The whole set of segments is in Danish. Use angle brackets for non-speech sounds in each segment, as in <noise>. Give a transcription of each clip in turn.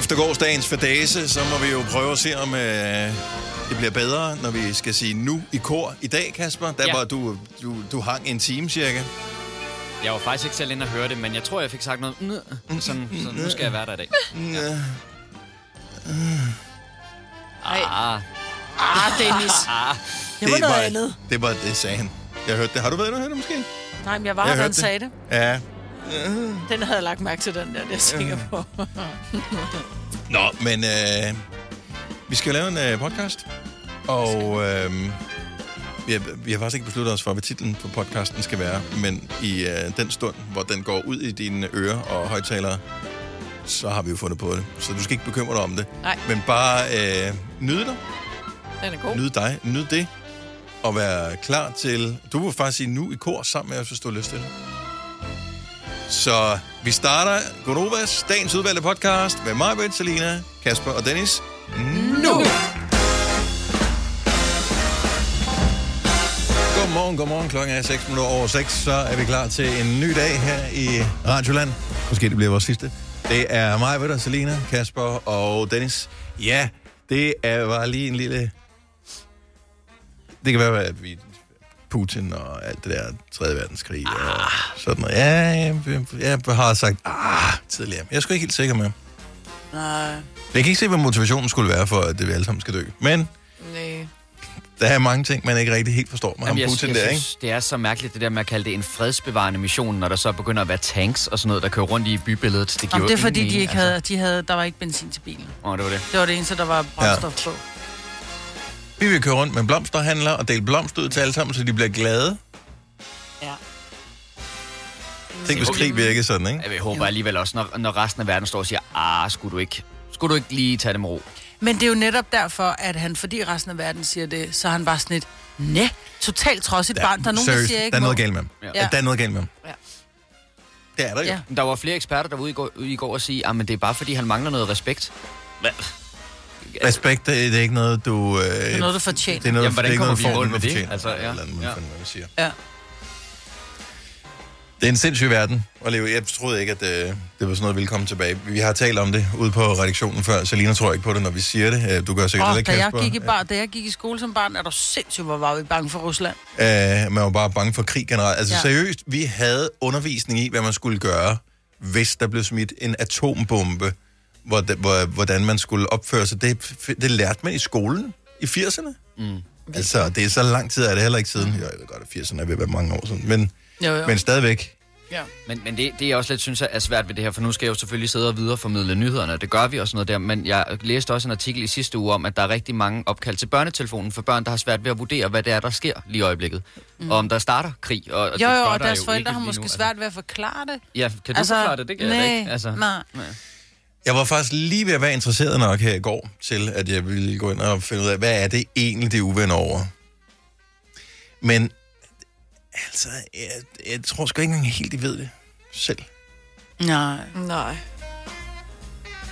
Efter gårdsdagens fadase, så må vi jo prøve at se, om øh, det bliver bedre, når vi skal sige nu i kor i dag, Kasper. Der Ja. var du, du, du hang en time cirka. Jeg var faktisk ikke selv inde og høre det, men jeg tror, jeg fik sagt noget. Sådan, så nu skal jeg være der i dag. Ja. Ah, Ah, Dennis. <laughs> ah. Det var noget andet. Det var det, sagde han. Jeg hørte det. Har du været inde og høre det måske? Nej, men jeg var Jeg her, da han det. sagde det. Ja. Den havde jeg lagt mærke til, den der, det er jeg sikker på. <laughs> Nå, men øh, vi skal lave en øh, podcast. Og øh, vi, har, vi har faktisk ikke besluttet os for, hvad titlen på podcasten skal være. Men i øh, den stund, hvor den går ud i dine ører og højtalere, så har vi jo fundet på det. Så du skal ikke bekymre dig om det. Nej. Men bare øh, nyde dig. Den er god. Nyd dig. Nyd det. Og være klar til... Du vil faktisk sige nu i kor sammen med os, hvis du har lyst til det. Så vi starter Godovas, dagens udvalgte podcast med mig, Britt, Selina, Kasper og Dennis. Nu! Godmorgen, godmorgen. Klokken er 6 minutter over 6, så er vi klar til en ny dag her i Radioland. Måske det bliver vores sidste. Det er mig, Britt, Selina, Kasper og Dennis. Ja, det er bare lige en lille... Det kan være, at vi Putin og alt det der 3. verdenskrig ah. og sådan noget. Ja, jeg, jeg har sagt ah tidligere. Jeg er sgu ikke helt sikker med. Nej, Jeg kan ikke se, hvad motivationen skulle være for, at det vi alle sammen skal dø. Men nej. der er mange ting, man ikke rigtig helt forstår med ham Jamen, jeg, Putin jeg der, ikke? synes, det er så mærkeligt, det der med at kalde det en fredsbevarende mission, når der så begynder at være tanks og sådan noget, der kører rundt i bybilledet. Det giver Jamen, det er fordi, de ikke havde, de havde, der var ikke benzin til bilen. Åh, oh, det var det. Det var det eneste, der var brændstof på. Vi vil køre rundt med blomsterhandler og dele blomster ud til alle sammen, så de bliver glade. Ja. Tænk, hvis krig virker sådan, ikke? Jeg håber alligevel også, når, når resten af verden står og siger, ah, skulle du ikke, skulle du ikke lige tage det med ro? Men det er jo netop derfor, at han, fordi resten af verden siger det, så er han bare sådan et, næ, totalt trodsigt ja, barn. Der er nogen, seriøst, der siger ikke der er noget galt med ham. Ja. Der er noget galt med ham. Ja. Det er der jo. Ja. Der var flere eksperter, der var ude i går, i går og sige, at det er bare fordi, han mangler noget respekt. Hvad? Respekt, det er, det ikke noget, du... Øh, det er noget, du fortjener. Det er noget, Jamen, hvordan det er ikke kommer noget, vi mål med det? fortjener. Altså, ja. Eller andet, Ja. ja. man siger. Ja. Det er en sindssyg verden at leve. Jeg troede ikke, at øh, det var sådan noget, ville komme tilbage. Vi har talt om det ude på redaktionen før. Selina tror ikke på det, når vi siger det. Øh, Du gør sikkert Og heller da ikke, jeg, Kasper. gik i bar, da jeg gik i skole som barn, er du sindssygt, hvor var vi bange for Rusland. Øh, man var bare bange for krig generelt. Altså ja. Seriøst, vi havde undervisning i, hvad man skulle gøre, hvis der blev smidt en atombombe, hvordan man skulle opføre sig. Det, det lærte man i skolen i 80'erne. Mm. Altså, det er så lang tid, er det heller ikke siden. Jeg ved godt, at 80'erne er ved at være mange år siden. Men, Jo, jo. men stadigvæk. ja. Men, men det, det jeg også lidt synes er svært ved det her, for nu skal jeg jo selvfølgelig sidde og videreformidle nyhederne, det gør vi også noget der, men jeg læste også en artikel i sidste uge om, at der er rigtig mange opkald til børnetelefonen for børn, der har svært ved at vurdere, hvad det er, der sker lige i øjeblikket. Mm. Og om der starter krig. Og, Jo, jo, og der deres jo forældre har måske nu, altså. svært ved at forklare det. Ja, kan du altså, forklare det? Det kan jeg da nej, ikke. Altså, nej. Jeg var faktisk lige ved at være interesseret nok her i går, til at jeg ville gå ind og finde ud af, hvad er det egentlig, det er uven over. Men altså, jeg, jeg tror sgu ikke engang helt, de ved det selv. Nej. Nej.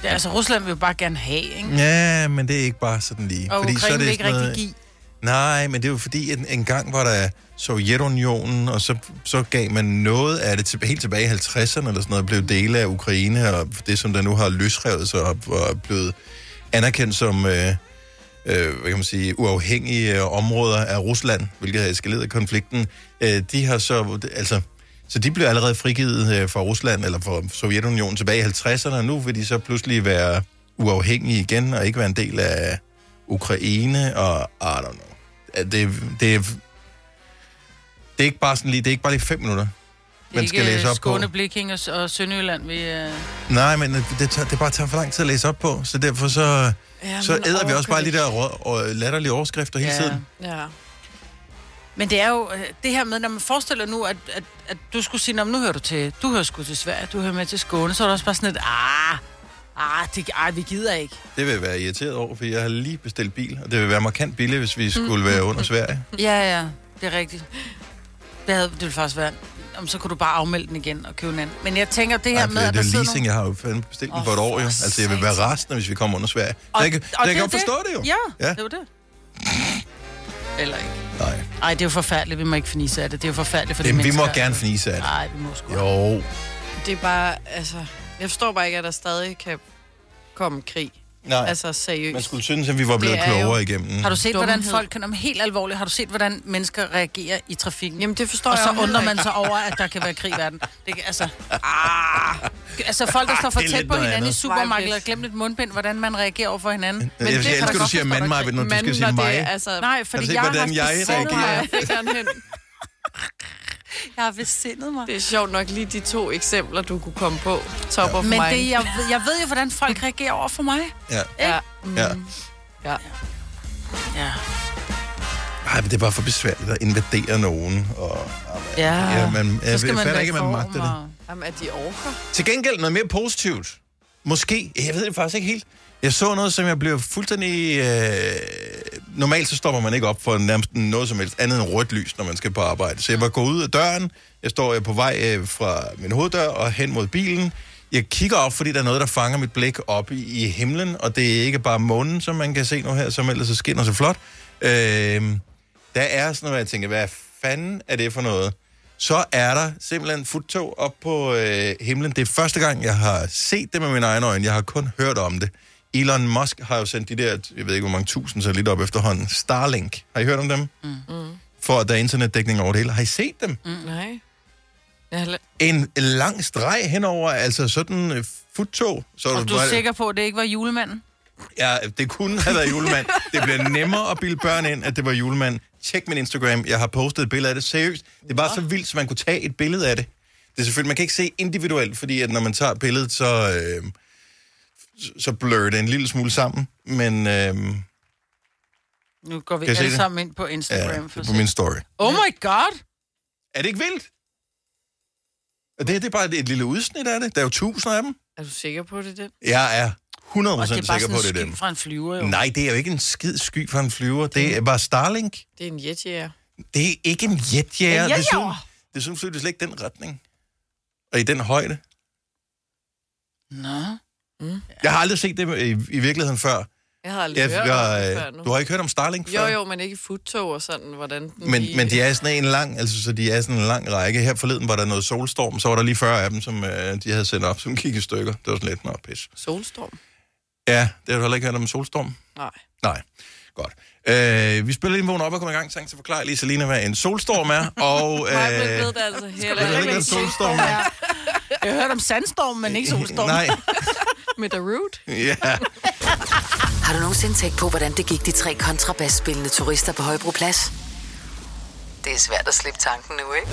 Det, er, altså, Rusland vil jo bare gerne have, ikke? Ja, men det er ikke bare sådan lige. Og så er Ukraine det vil ikke rigtig give. Nej, men det er jo fordi, at en gang var der Sovjetunionen, og så, så gav man noget af det til, helt tilbage i 50'erne eller sådan noget, blev dele af Ukraine, og det, som der nu har løsrevet sig op, og er blevet anerkendt som, øh, øh, hvad kan man sige, uafhængige øh, områder af Rusland, hvilket har eskaleret konflikten. Øh, de har så, altså, så de blev allerede frigivet øh, fra Rusland, eller fra Sovjetunionen tilbage i 50'erne, og nu vil de så pludselig være uafhængige igen, og ikke være en del af Ukraine, og I don't know. Det, det, det, er, det er ikke bare sådan lige, det er ikke bare lige fem minutter, man skal læse op Skåne, på. Bliking og, og Sønderjylland, vi... Uh... Nej, men det, tager, det bare tager for lang tid at læse op på, så derfor så, Ja, så æder vi også bare lige der rød, og latterlige overskrifter hele Ja. tiden. Ja. Men det er jo øh, det her med, når man forestiller nu, at, at, at du skulle sige, "Nå, men nu hører du til, du hører sgu til Sverige, du hører med til Skåne, så er det også bare sådan et, ah, ah, det, ah vi gider ikke. Det vil jeg være irriteret over, for jeg har lige bestilt bil, og det vil være markant billigt, hvis vi skulle være under Sverige. Ja, ja, det er rigtigt. Det, havde, det ville faktisk være, om så kunne du bare afmelde den igen og købe en anden. Men jeg tænker, det her Nej, med, at det der er leasing, jeg har jo fandme bestilt den Åh, for et år jo. Altså, jeg vil være rasende, hvis vi kommer under Sverige. Og- jeg, kan- og jeg det kan godt forstå det jo. Ja, Ja. det var det. Eller ikke. Nej. Ej, det er jo forfærdeligt, vi må ikke fnise af det. Det er jo forfærdeligt for de Det, vi må mennesker. gerne fnise af det. Nej, vi må sgu Jo. Det er bare, altså... Jeg forstår bare ikke, at der stadig kan komme krig. Nej, Altså seriøst. man skulle synes, at vi var blevet er jo- klogere igennem. Har du set, hvordan Dumhed. folk kan... Om helt alvorligt, har du set, hvordan mennesker reagerer i trafikken? Jamen, det forstår og jeg så jo undrer man sig over, at der kan være krig i verden. Det kan, altså, ah, altså folk, der står for tæt på hinanden i andet. supermarkedet og glemt et mundbind, hvordan man reagerer over for hinanden. Men jeg, det jeg kan elsker, da du siger mand, mig, når du skal Men sige mig. det er, altså... Nej, fordi jeg har hvordan jeg reagerer? <laughs> Jeg har besindet mig. Det er sjovt nok lige de to eksempler, du kunne komme på. Top of Men mind. det, jeg, ved- jeg ved jo, hvordan folk reagerer over for mig. Ja. Ja. Mm. Ja. ja. Ja. Ej, men det er bare for besværligt at invadere nogen. Og, Ja. ja man, jeg, Så skal jeg man fatter ikke, at man magter det. Jamen, at de orker. Til gengæld noget mere positivt. Måske. Jeg ved det faktisk ikke helt. Jeg så noget, som jeg blev fuldstændig... Øh... Normalt så stopper man ikke op for nærmest noget som helst andet end rødt lys, når man skal på arbejde. Så jeg var gået ud af døren. Jeg står jeg på vej øh, fra min hoveddør og hen mod bilen. Jeg kigger op, fordi der er noget, der fanger mit blik op i, i himlen, og det er ikke bare månen, som man kan se nu her, som ellers så skinner så flot. Øh... Der er sådan noget, jeg tænker, hvad fanden er det for noget? så er der simpelthen futtog op på øh, himlen. Det er første gang, jeg har set det med mine egne øjne. Jeg har kun hørt om det. Elon Musk har jo sendt de der, jeg ved ikke hvor mange tusind satellitter op efterhånden. Starlink. Har I hørt om dem? Mm. For at der er internetdækning over det hele. Har I set dem? Mm. Nej. Jeg har En lang streg henover, altså sådan øh, futtog. Så Og du er sikker på, at det ikke var julemanden? Ja, det kunne have været julemand. Det bliver nemmere at bilde børn ind, at det var julemand. Tjek min Instagram. Jeg har postet et billede af det. Seriøst. Det var så vildt, så man kunne tage et billede af det. Det er selvfølgelig, man kan ikke se individuelt, fordi at når man tager billedet, så, øh, så- blør det en lille smule sammen. Men øh, Nu går vi alle det? sammen ind på ja, Instagram. det for er på min story. Oh my god! Er det ikke vildt? Det, det er bare et, lille udsnit af det. Der er jo tusind af dem. Er du sikker på det, den? Jeg er 100% Og det er bare sikker på, en det er dem. fra en flyver, jo. Nej, det er jo ikke en skid sky fra en flyver. Det er bare Starlink. Det er en jetjæger. Det er ikke en jetjager. En jetjager? Desuden, flyver det slet ikke den retning. Og i den højde. Nå. Jeg har aldrig set det i, i virkeligheden før. Jeg har aldrig Jeg, hørt om det jeg, før nu. du har ikke hørt om Starlink Jo, før? jo, men ikke i futtog og sådan, hvordan den Men, lige- men de er sådan en lang, altså så de er sådan en lang række. Her forleden var der noget solstorm, så var der lige 40 af dem, som øh, de havde sendt op, som gik i stykker. Det var sådan lidt, nå, pis. Solstorm? Ja, det har du heller ikke hørt om solstorm? Nej. Nej, godt. Øh, vi spiller lige en vågen op og kommer i gang, så jeg forklare lige Selina, hvad en solstorm er. <laughs> Og, øh, Nej, jeg ved det altså ved heller ikke, ikke. hvad en solstorm er? Jeg har hørt om sandstorm, men ikke solstorm. Nej, <laughs> Med The Root? <laughs> ja. Har du nogensinde tænkt på, hvordan det gik de tre kontrabasspillende turister på Højbroplads? Det er svært at slippe tanken nu, ikke?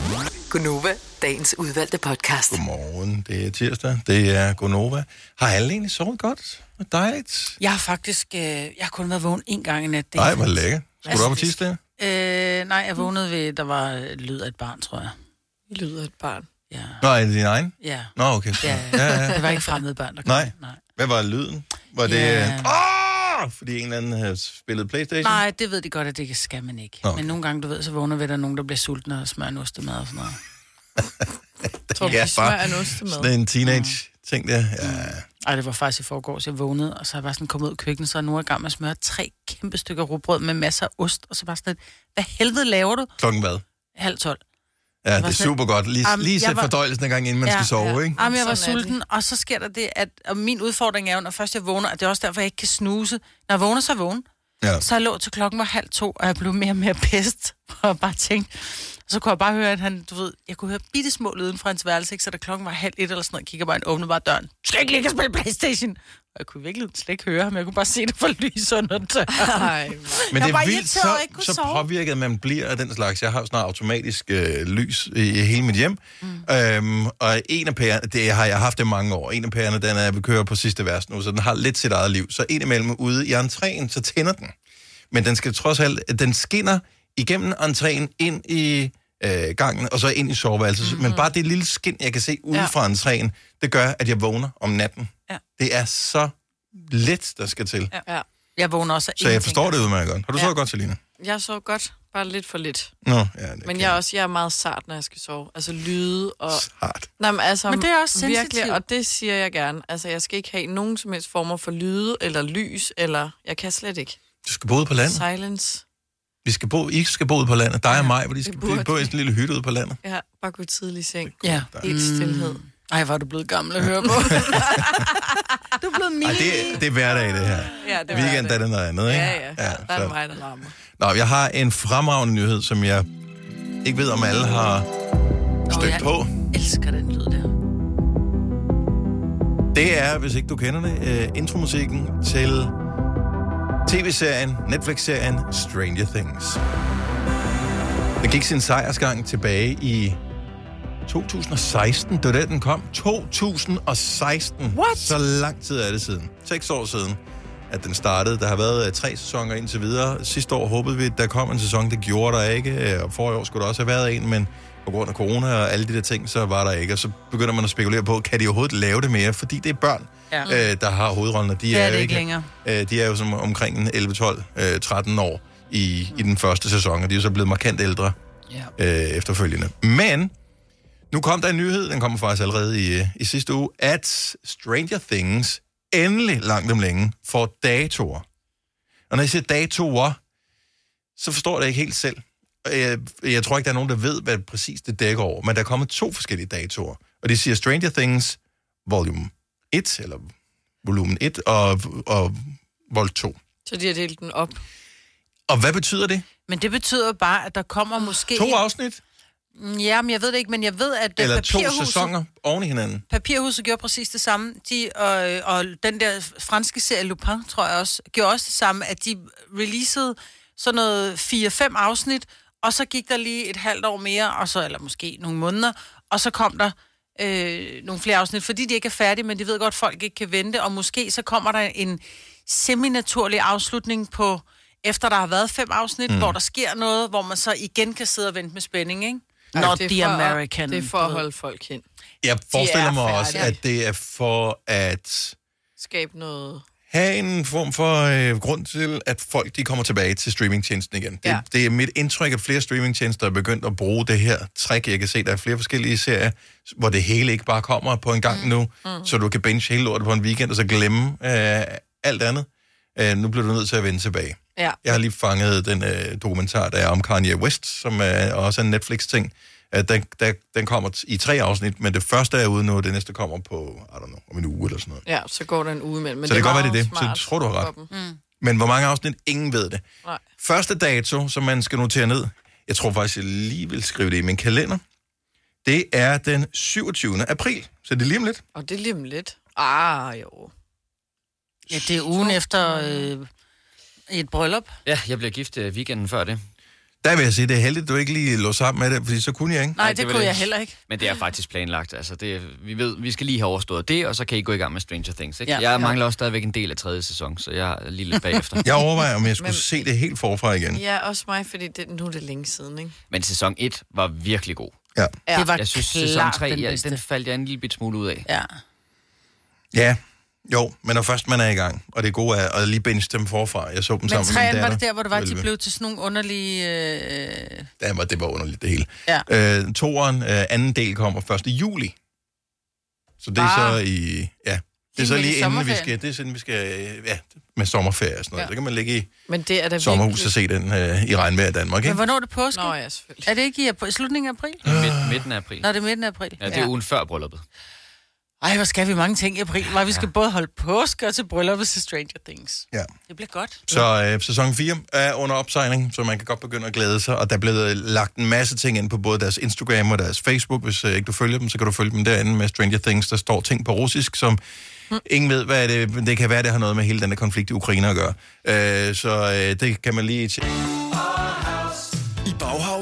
Gunova, dagens udvalgte podcast. Godmorgen, det er tirsdag, det er Gonova. Har alle egentlig sovet godt? Og dejligt? Jeg har faktisk... Øh, jeg har kun været vågen en gang i nat. Det er Nej, hvor lækker. Skulle du op tisse der? Øh, nej, jeg vågnede ved, der var øh, lyd af et barn, tror jeg. Det lyder et barn. Ja. Nå, er det din egen? Ja. Nå, okay. Ja, Ja, ja. det var ikke fremmede børn, der kom. Nej. Nej. Hvad var lyden? Var det... Ja. Åh! Fordi en eller anden havde spillet Playstation? Nej, det ved de godt, at det skal man ikke. Okay. Men nogle gange, du ved, så vågner vi, at der er nogen, der bliver sultne og smører en ostemad og sådan noget. Jeg <laughs> tror, Ja, ja, de smører en ostemad. Sådan en teenage-ting der. Ja. Ej, det var faktisk i forgårs, jeg vågnede, og så er jeg bare sådan kommet ud i køkkenet, så er nu i gang med at smøre tre kæmpe stykker rugbrød med masser af ost, og så bare sådan lidt, hvad helvede laver du? Klokken hvad? Halv tolv. Ja, det er super godt. Lige, Jamen, lige sæt var- fordøjelsen en gang, inden man Ja, skal sove, ja. ikke? Jamen, jeg var Sådan sulten, og så sker der det, at og min udfordring er jo, når først jeg vågner, og det er også derfor, jeg ikke kan snuse. Når jeg vågner, så er vågen. Ja. Så jeg lå til klokken var halv to, og jeg blev mere og mere <laughs> pest, og jeg bare tænkte, og så kunne jeg bare høre, at han, du ved, jeg kunne høre bitte små lyden fra hans værelse, ikke? så da klokken var halv et eller sådan noget, kigger bare, han åbnede bare døren. Du skal ikke ligge og spille Playstation. Og jeg kunne virkelig slet ikke høre ham, jeg kunne bare se det for lys under døren. Nej, Men Jeg det var er vildt, så, så sove. påvirket man bliver af den slags. Jeg har jo snart automatisk øh, lys i, i hele mit hjem. Mm. Øhm, og en af pærerne, det har jeg haft i mange år, en af pærerne, den er, vi kører på sidste vers nu, så den har lidt sit eget liv. Så indimellem ude i entréen, så tænder den. Men den skal trods alt, den skinner igennem entréen ind i øh, gangen, og så ind i soveværelset. Mm. Men bare det lille skin, jeg kan se ude ja. Fra entréen, det gør, at jeg vågner om natten. Ja. Det er så let, der skal til. Ja. ja. Jeg vågner også Så jeg forstår det udmærket godt. Har du ja. Sovet godt, Selina? Jeg sov godt, bare lidt for lidt. Nå, ja, det Men jeg er også jeg er meget sart, når jeg skal sove. Altså lyde og... Sart. Nej, men, altså, Men det er også virkelig, sensitivt. og det siger jeg gerne. Altså, jeg skal ikke have nogen som helst former for lyde eller lys, eller... Jeg kan slet ikke. Du skal bo ude på landet. Silence. Vi skal bo, I skal bo ude på landet. Dig og mig, hvor de skal bo i en lille hytte ude på landet. Ja, bare gå tidlig i seng. Ja. Helt stillhed. Ej, hvor er du blevet gammel at høre på. <laughs> du er blevet min. Ej, det, det er hverdag, det her. Ja, det var Weekend det. er det noget andet, ikke? Ja, ja. ja der er mig, der rammer. Nå, jeg har en fremragende nyhed, som jeg ikke ved, om alle har stødt jeg på. elsker den lyd der. Det er, hvis ikke du kender det, uh, intromusikken til tv-serien, Netflix-serien Stranger Things. Den gik sin sejrsgang tilbage i 2016. Det var da, den kom. 2016. What? Så lang tid er det siden. Seks år siden, at den startede. Der har været uh, tre sæsoner indtil videre. Sidste år håbede vi, at der kom en sæson. Det gjorde der ikke. Og forrige år skulle der også have været en, men på grund af corona og alle de der ting, så var der ikke. Og så begynder man at spekulere på, kan de overhovedet lave det mere? Fordi det er børn, Ja. øh, der har hovedrollen, og de Det er jo det ikke længere. Øh, de er jo som omkring en 11, 12, øh, 13 år i, i den første sæson, og de er jo så blevet markant ældre Ja. øh, efterfølgende. Men nu kom der en nyhed, den kommer faktisk allerede i, i sidste uge, at Stranger Things endelig langt om længe får datoer. Og når jeg siger datoer, så forstår jeg det ikke helt selv. Jeg, jeg tror ikke, der er nogen, der ved, hvad præcis det dækker over, men der er kommet to forskellige datoer. Og de siger Stranger Things volume 1, eller volumen 1, og, og vol 2. Så de har delt den op. Og hvad betyder det? Men det betyder bare, at der kommer måske... To afsnit? Ja, men jeg ved det ikke, men jeg ved, at øh, Eller to papirhuset, sæsoner oven i hinanden? papirhuset gjorde præcis det samme. De, og, og den der franske serie Lupin, tror jeg også, gjorde også det samme, at de releasede sådan noget 4-5 afsnit, og så gik der lige et halvt år mere, og så, eller måske nogle måneder, og så kom der øh, nogle flere afsnit, fordi de ikke er færdige, men de ved godt, at folk ikke kan vente, og måske så kommer der en semi-naturlig afslutning på, efter der har været fem afsnit, mm. hvor der sker noget, hvor man så igen kan sidde og vente med spænding, ikke? Not det the American. Det er for at holde folk hen. Jeg forestiller er mig også, at det er for at Skabe noget... have en form for øh, grund til, at folk de kommer tilbage til streamingtjenesten igen. Det, Ja. det er mit indtryk, at flere streamingtjenester er begyndt at bruge det her trick. Jeg kan se, der er flere forskellige serier, hvor det hele ikke bare kommer på en gang mm. nu, mm. så du kan binge hele lortet på en weekend, og så glemme øh, alt andet. Øh, nu bliver du nødt til at vende tilbage. Ja. Jeg har lige fanget den øh, dokumentar, der er om Kanye West, som er også en Netflix-ting. Øh, den, der, den kommer t- i tre afsnit, men det første er ude nu, og det næste kommer på, I don't know, om en uge eller sådan noget. Ja, så går der en uge imellem. Men Så det kan godt være, det er det. Så tror du har ret. Mm. Men hvor mange afsnit? Ingen ved det. Nej. Første dato, som man skal notere ned, jeg tror faktisk, jeg lige vil skrive det i min kalender, det er den 27. april. Så det er lige om lidt. Og det er lige om lidt. Ah, jo. Ja, det er ugen efter øh, et bryllup. Ja, jeg blev gift øh, weekenden før det. Der vil jeg sige, det er heldigt, at du ikke lige lå sammen med det, fordi så kunne jeg ikke. Nej, det det, kunne det. jeg heller ikke. Men det er faktisk planlagt. Altså, det, vi ved, vi skal lige have overstået det, og så kan I gå i gang med Stranger Things. Ikke? Ja. Jeg mangler også stadigvæk en del af tredje sæson, så jeg er lige lidt bagefter. Jeg overvejer, om jeg skulle Men- se det helt forfra igen. Ja, også mig, fordi det, nu er det længe siden, ikke? Men sæson 1 var virkelig god. Ja. Ja. Det var Jeg synes, sæson klart 3, den ja, den faldt jeg en lille bit smule ud af. Ja. Ja, jo, men når først man er i gang, og det gode er at lige binge dem forfra. Jeg så dem Men sammen med min træerne var datter. det der, hvor det var, at de blev til sådan nogle underlige... Øh... Ja, men det var underligt, det hele. Ja. Øh, toeren, øh, anden del kommer 1. juli. Så det er Ah. så i... Ja, det er så lige inden vi skal... Det er sådan, vi skal... Ja, med sommerferie og sådan noget. Ja. Så kan man ligge i Men det er da sommerhus og se den øh, i regnvejr i Danmark, Men ikke? hvornår er det påske? Nå ja, selvfølgelig. Er det ikke i april, slutningen af april? Midt, midten af april. Nå, det er midten af april. Ja, det er ugen før brylluppet. Ej, hvor skal vi mange ting i april. Hvor vi skal både holde påske og til brylluppet til Stranger Things. Ja. Det bliver godt. Så øh, sæson 4 er under opsejling, så man kan godt begynde at glæde sig. Og der er blevet lagt en masse ting ind på både deres Instagram og deres Facebook. Hvis øh, ikke du følger dem, så kan du følge dem derinde med Stranger Things. Der står ting på russisk, som ingen ved, hvad det det kan være, det har noget med hele den der konflikt i Ukraine at gøre. Øh, så øh, det kan man lige... tje- I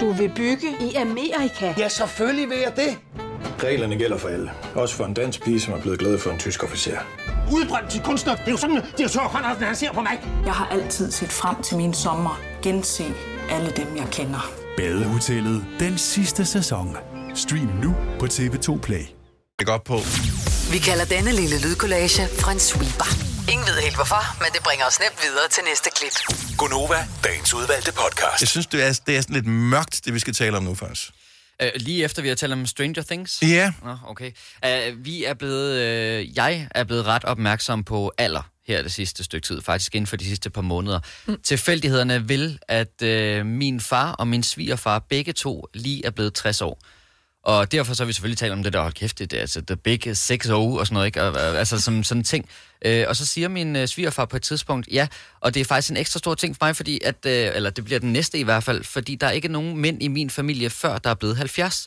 Du vil bygge i Amerika? Ja, selvfølgelig vil jeg det. Reglerne gælder for alle. Også for en dansk pige, som er blevet glad for en tysk officer. Udbrændt til kunstner. Det er jo sådan, at de har tørt, han ser på mig. Jeg har altid set frem til min sommer. Gense alle dem, jeg kender. Badehotellet den sidste sæson. Stream nu på TV2 Play. Jeg op på. Vi kalder denne lille lydkollage en sweeper. Ingen ved helt hvorfor, men det bringer os nemt videre til næste klip. Gonova, dagens udvalgte podcast. Jeg synes, det er, det er sådan lidt mørkt, det vi skal tale om nu faktisk. Uh, lige efter vi har talt om Stranger Things? Ja. Nå, okay. Uh, vi er blevet, uh, jeg er blevet ret opmærksom på alder her det sidste stykke tid, faktisk inden for de sidste par måneder. Mm. Tilfældighederne vil, at uh, min far og min svigerfar begge to lige er blevet 60 år. Og derfor så har vi selvfølgelig talt om det der, hold kæft, det er altså the big 6 og sådan noget, ikke? Og, og, altså som sådan en ting. Øh, og så siger min øh, svigerfar på et tidspunkt, ja, og det er faktisk en ekstra stor ting for mig, fordi at, øh, eller det bliver den næste i hvert fald, fordi der er ikke nogen mænd i min familie, før der er blevet 70.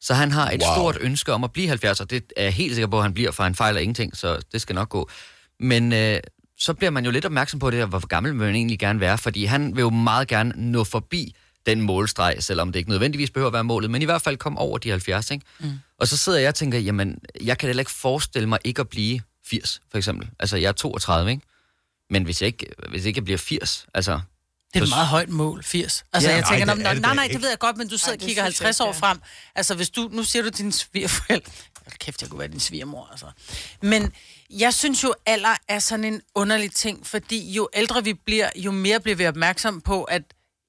Så han har et Wow. stort ønske om at blive 70, og det er jeg helt sikker på, at han bliver, for han fejler ingenting, så det skal nok gå. Men øh, så bliver man jo lidt opmærksom på det, her, hvor gammel man egentlig gerne være, fordi han vil jo meget gerne nå forbi den målstreg, selvom det ikke nødvendigvis behøver at være målet, men i hvert fald komme over de 70, ikke? Mm. Og så sidder jeg og tænker, jamen, jeg kan heller ikke forestille mig ikke at blive 80, for eksempel. Altså, jeg er 32, ikke? Men hvis jeg ikke, hvis ikke jeg bliver 80, altså... Det er et meget højt mål, 80. Altså, Ja. jeg tænker, Ej, nej, det nej, nej, ikke. det ved jeg godt, men du sidder og kigger synes jeg 50 år ikke, ja. frem. Altså, hvis du, nu siger du din svigerforældre. Hold kæft, jeg kunne være din svigermor, altså. Men jeg synes jo, alder er sådan en underlig ting, fordi jo ældre vi bliver, jo mere bliver vi opmærksom på, at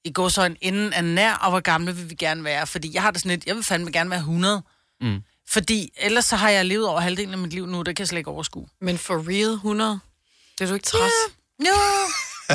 i går så en enden er nær, og hvor gamle vil vi gerne være. Fordi jeg har det sådan lidt, jeg vil fandme gerne være 100. Mm. Fordi ellers så har jeg levet over halvdelen af mit liv nu, det kan jeg slet ikke overskue. Men for real 100? Det er du ikke træt? Jo,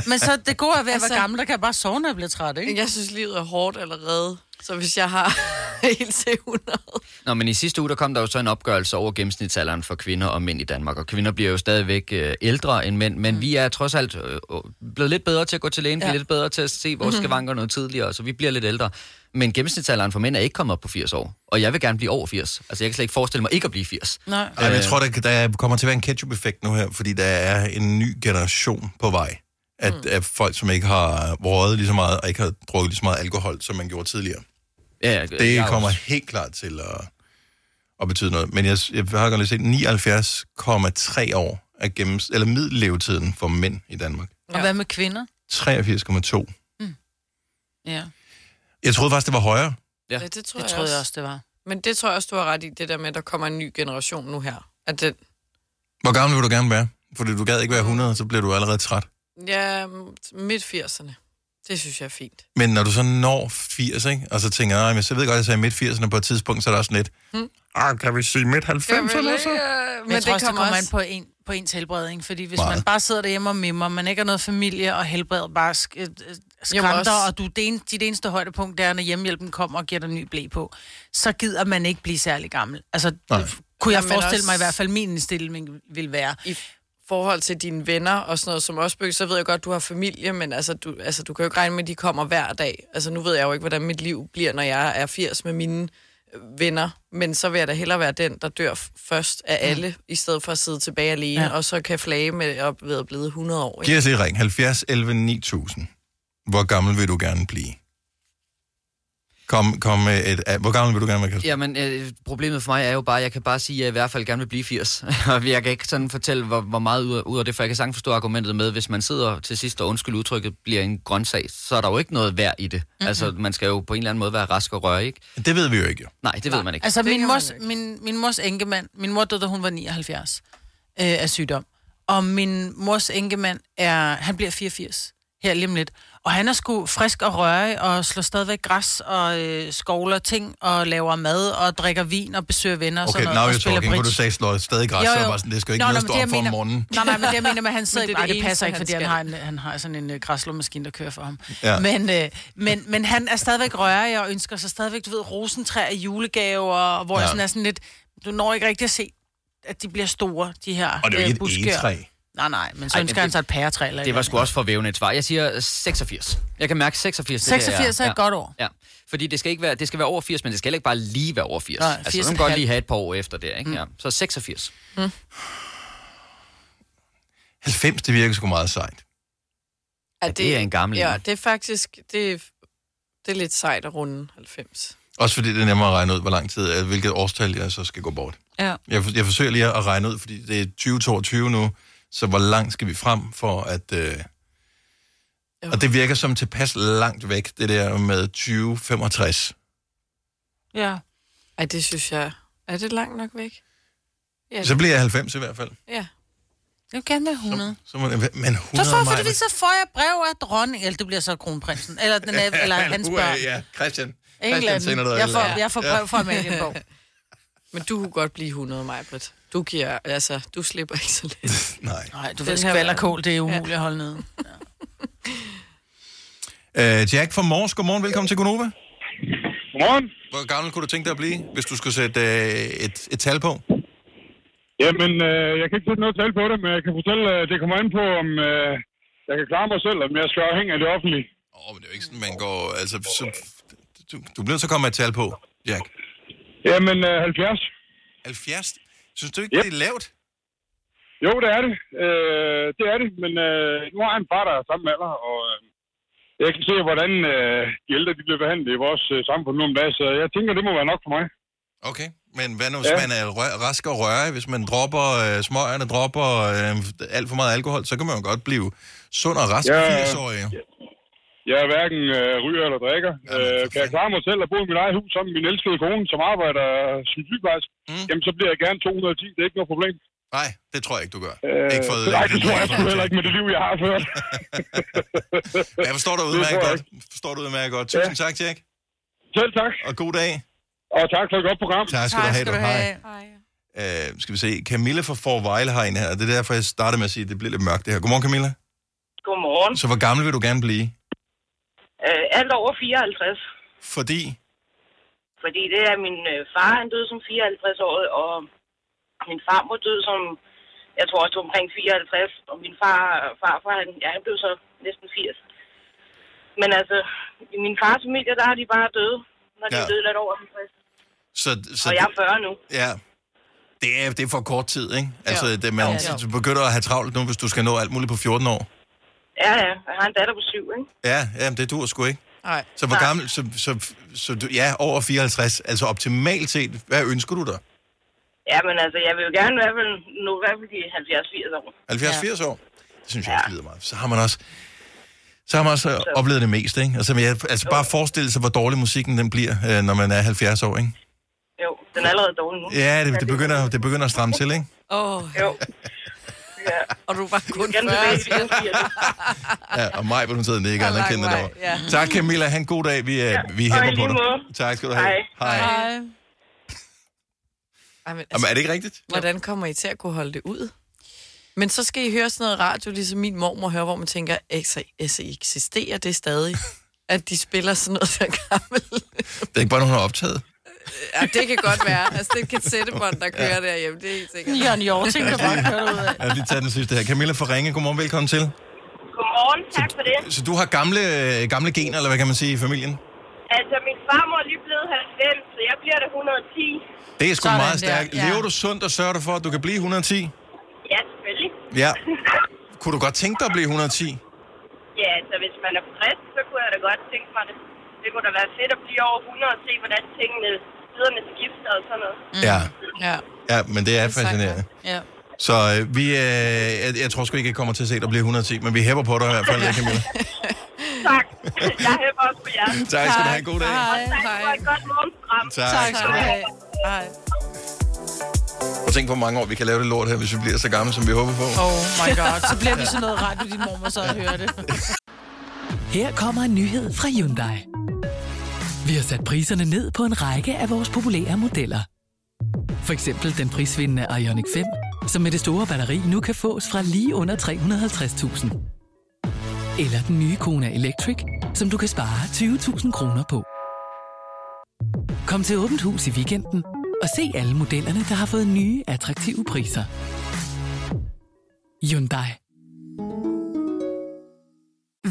men så det gode er ved at Altså- være gammel, der kan jeg bare sove, når jeg bliver træt, ikke? Jeg synes, livet er hårdt allerede. Så hvis jeg har <laughs> helt til 100... Nå, men i sidste uge, der kom der jo så en opgørelse over gennemsnitsalderen for kvinder og mænd i Danmark, og kvinder bliver jo stadigvæk øh, ældre end mænd, men mm. vi er trods alt øh, øh, blevet lidt bedre til at gå til lægen, ja. Lidt bedre til at se vores Mhm. skavanker noget tidligere, så vi bliver lidt ældre. Men gennemsnitsalderen for mænd er ikke kommet op på 80 år, og jeg vil gerne blive over 80. Altså, jeg kan slet ikke forestille mig ikke at blive 80. Nej. Ej, men jeg tror, der, der kommer til at være en ketchup-effekt nu her, fordi der er en ny generation på vej. At, mm. af folk, som ikke har røget lige så meget, og ikke har drukket lige så meget alkohol, som man gjorde tidligere. Ja, Det jeg er kommer også- helt klart til at, at betyde noget. Men jeg, jeg har godt lige set 79,3 år af gennems, eller middellevetiden for mænd i Danmark. Og hvad med kvinder? 83,2. Ja. Jeg troede faktisk, det var højere. Ja. Ja, det tror Det jeg troede også. jeg også, det var. Men det tror jeg også, du har ret i, det der med, at der kommer en ny generation nu her. At det, Hvor gammel vil du gerne være? Fordi du gad ikke være 100, så bliver du allerede træt. ja, midt 80'erne. Det synes jeg er fint. Men når du så når 80, ikke? og så tænker jeg, "Ej, men så ved jeg godt, at jeg sagde midt 80'erne på et tidspunkt, så er der også lidt, Hmm. ah, kan vi sige midt 90'erne så? Men jeg Men tror det også, det kommer også- an på en, på ens helbred, ikke? Fordi hvis Meget. Man bare sidder derhjemme og mimmer, man ikke har noget familie, og helbredet bare sk- øh, øh, skrænder, også- og du, det en, dit eneste højdepunkt, det er, når hjemmehjælpen kommer og giver dig ny blæ på, så gider man ikke blive særlig gammel. Altså, Nej. kunne jeg Jamen forestille også- mig i hvert fald, min indstilling vil være. I forhold til dine venner og sådan noget som Osbøg, så ved jeg godt, du har familie, men altså du, altså, du kan jo ikke regne med, at de kommer hver dag. Altså nu ved jeg jo ikke, hvordan mit liv bliver, når jeg er 80 med mine øh, venner, men så vil jeg da hellere være den, der dør først af alle, i stedet for at sidde tilbage alene, Ja. og så kan flage med at være blevet 100 år. Giv Ikke? os lige et ring. 70 11 9000. Hvor gammel vil du gerne blive? Kom, kom med et... Hvor gammel vil du gerne være, Kasper? Jamen, øh, problemet for mig er jo bare, at jeg kan bare sige, at jeg i hvert fald gerne vil blive 80. <laughs> og jeg kan ikke sådan fortælle, hvor, hvor meget ud af, ud af det, for jeg kan sagtens forstå argumentet med, hvis man sidder til sidst og undskyld udtrykket bliver en grøntsag, så er der jo ikke noget værd i det. Mm-hmm. Altså, man skal jo på en eller anden måde være rask og røre, ikke? Det ved vi jo ikke, jo. Nej, det ved man ikke. Altså, min mors, min, min mors enkemand, min mor døde, da hun var 79 øh, af sygdom. Og min mors enkemand er, han bliver 84 her lige om lidt. Og han er sgu frisk og rørig, og slår stadigvæk græs, og øh, skovler ting, og laver mad, og drikker vin, og besøger venner, og Okay, sådan now noget, og you're spiller talking, hvor du sagde, slår stadig græs, Jo, så jo. var sådan, det skal jo ikke Nå, noget nå, stå op for om morgenen. Nej, nej, men det jeg mener med, at han <laughs> sidder Men ikke... det det det passer ikke, fordi han han har, en, han har sådan en øh, græslåmaskine, der kører for ham. Ja. Men, øh, men, men han er stadigvæk rørig og ønsker sig stadigvæk, du ved, rosentræer, julegaver, hvor ja. Jeg sådan er sådan lidt... Du når ikke rigtig at se, at de bliver store, de her Og det er jo øh, ikke et egetræ. Nej, nej, men så Ej, ønsker men han det- sig et pæretræ eller et Det var eller sgu også for vævende et svar. Jeg siger 86. Jeg kan mærke 86. det 86 er et ja. godt år. Ja, fordi det skal, ikke være, det skal være over 80, men det skal heller ikke bare lige være over 80. Nej, altså, 80 så kan man godt lige have et par år efter det, ikke? Mm. Ja. Så 86. 90, det virker sgu meget sejt. Ja, det er en gammel Ja, en. det er faktisk... Det er, det er lidt sejt at runde 90. Også fordi det er nemmere at regne ud, hvor lang tid, øh, hvilket årstal jeg så skal gå bort. Ja. Jeg, for- jeg forsøger lige at regne ud, fordi det er 2022 nu, så hvor langt skal vi frem for at... Øh... Og det virker som tilpas langt væk, det der med 2065. Ja. Ej, det synes jeg... Er det langt nok væk? Ja, Så bliver jeg 90 i hvert fald. Ja. Jeg vil gerne være 100. Så må det, være- men 100 Så får, fordi så får jeg brev af dronning, eller det bliver så kronprinsen, eller, den er, eller <laughs> hans børn. Ja, Christian. Ingen Christian sender Jeg får, jeg får brev fra Amalienborg. <laughs> Men du kunne godt blive 100, Majbrit. Du giver... Altså, du slipper ikke så lidt. <laughs> Nej. Nej, du Den ved, skvallerkål, det er umuligt at holde nede. <laughs> Øh, Jack fra Mors, godmorgen, velkommen til Gonova. Godmorgen. Hvor gammel kunne du tænke dig at blive, hvis du skulle sætte øh, et, et tal på? Jamen, øh, jeg kan ikke sætte noget tal på det, men jeg kan fortælle, at det kommer an på, om øh, jeg kan klare mig selv, om jeg skal afhænge af det offentlige. Åh, oh, men det er jo ikke sådan, man går... Altså, så, du, du bliver nødt til at komme med et tal på, Jack. Jamen, øh, 70. 70? Synes du ikke, yep. det er lavt? Jo, det er det. Øh, det er det, men øh, nu har jeg en far, der er samme alder, og øh, jeg kan se, hvordan øh, de ældre de bliver behandlet i vores øh, samfund nu om dagen, så jeg tænker, det må være nok for mig. Okay, men hvad nu, hvis Ja. man er rø- rask og rørig, hvis man dropper øh, smøgerne, dropper øh, alt for meget alkohol, så kan man jo godt blive sund og rask Ja, 80-årig. jo. Jeg er hverken øh, ryger eller drikker. Øh, kan jeg klare mig selv og bo i mit eget hus sammen med min elskede kone, som arbejder som sygeplejerske, mm. jamen så bliver jeg gerne 210. Det er ikke noget problem. Nej, det tror jeg ikke, du gør. Øh, ikke fået, nej, det tror jeg sgu heller ikke med det liv, jeg har ført. Men <laughs> jeg forstår dig udmærket godt. Forstår du udmærket godt. Tusind tak, Jack. Selv tak. Og god dag. Og tak for et godt program. Tak skal du have. Du. Hej. Øh, skal vi se. Camilla fra Forvejle har en her. Det er derfor, jeg startede med at sige, at det bliver lidt mørkt det her. Godmorgen, Camilla. Godmorgen. Så hvor gammel vil du gerne blive? Øh, alt over 54. Fordi... Fordi det er min øh, far, han døde som 54 år, og min farmor døde som, jeg tror også det var omkring 54, og min far, farfar, han, ja, han blev så næsten 80. Men altså, i min fars familie, der er de bare døde, når de Ja. er døde lidt over 50. Så, så Og jeg er 40 nu. Ja. Det er, det er for kort tid, ikke? Altså, det, man Jo. du begynder at have travlt nu, hvis du skal nå alt muligt på 14 år. Ja, ja, jeg har en datter på syv, ikke? Ja, ja det dur sgu ikke. Nej. Så hvor gammel, så, så, så, du, ja, over 54, altså optimalt set, hvad ønsker du dig? Ja, men altså, jeg vil jo gerne i hvert fald nå i hvert fald de 70-80 år. 70-80 år? Det synes jeg også lyder meget. Så har man også, så har man også øh, oplevet det meste, ikke? Altså, men jeg, altså bare forestille sig, hvor dårlig musikken den bliver, øh, når man er 70 år, ikke? Jo, den er allerede dårlig nu. Ja, det, det, begynder, det begynder at stramme til, ikke? Åh. Oh. Jo. <laughs> Ja. Og du var kun Igen 40. tilbage til 80. Ja, og mig den tid, det ikke anerkendte det over. ja. Tak, Camilla. Han en god dag. Vi, ja. vi og lige på dig. måde. Tak skal du have. Hej. Hej. Ej, men, Jamen, er det ikke rigtigt? Hvordan kommer I til at kunne holde det ud? Men så skal I høre sådan noget radio, ligesom min mormor hører, hvor man tænker, altså, altså eksisterer det stadig? At de spiller sådan noget <laughs> der gammelt. Det er ikke bare nogen, der har optaget. Ja, det kan godt være. Altså, det er et kassettebånd, der kører ja. derhjemme. Det er helt sikkert. Jørgen Hjorting kan bare køre ud af. Jeg har lige taget den sidste her. Camilla fra Ringe, godmorgen, velkommen til. Godmorgen, tak for det. Så du har gamle, gamle gener, eller hvad kan man sige, i familien? Altså, min farmor er lige blevet 90, så jeg bliver det 110. Det er sgu Sådan meget stærkt. ja. Lever du sundt og sørger du for, at du kan blive 110? Ja, selvfølgelig. Ja. <laughs> Kunne du godt tænke dig at blive 110? Ja, altså, hvis man er frisk, så kunne jeg da godt tænke mig det. Det kunne da være fedt at blive over 100 og se, hvordan tingene, tiderne skifter og sådan noget. Ja. Ja. Ja, men det er fascinerende. Ja. Så øh, vi, øh, jeg, jeg tror sgu ikke, jeg kommer til at se dig blive 110, men vi hæpper på dig i hvert fald, det, Camilla. <laughs> Tak. Jeg hæpper også på jer. Tak skal du have. God dag. Og tak for et godt morgenprogram. Tak. Tak skal du have. Hej. Og tænk på, hvor mange år vi kan lave det lort her, hvis vi bliver så gamle, som vi håber på. Oh my god, så bliver vi sådan noget radio, din mormor så hører det. Her kommer en nyhed fra Hyundai. Vi har sat priserne ned på en række af vores populære modeller. For eksempel den prisvindende Ioniq 5, som med det store batteri nu kan fås fra lige under 350.000. Eller den nye Kona Electric, som du kan spare 20.000 kroner på. Kom til Åbent Hus i weekenden og se alle modellerne, der har fået nye, attraktive priser. Hyundai.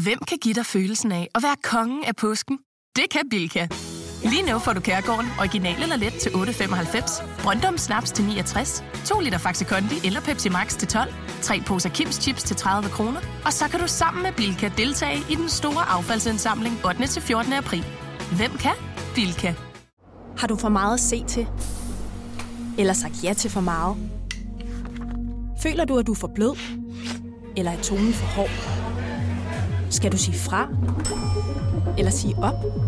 Hvem kan give dig følelsen af at være kongen af påsken? Det kan Bilka! Lige nu får du Kærgården original eller let til 8.95, Brøndum Snaps til 69, 2 liter Faxi Kondi eller Pepsi Max til 12, 3 poser Kims Chips til 30 kroner, og så kan du sammen med Bilka deltage i den store affaldsindsamling 8. til 14. april. Hvem kan? Bilka. Har du for meget at se til? Eller sagt ja til for meget? Føler du, at du er for blød? Eller er tonen for hård? Skal du sige fra? Eller sige op?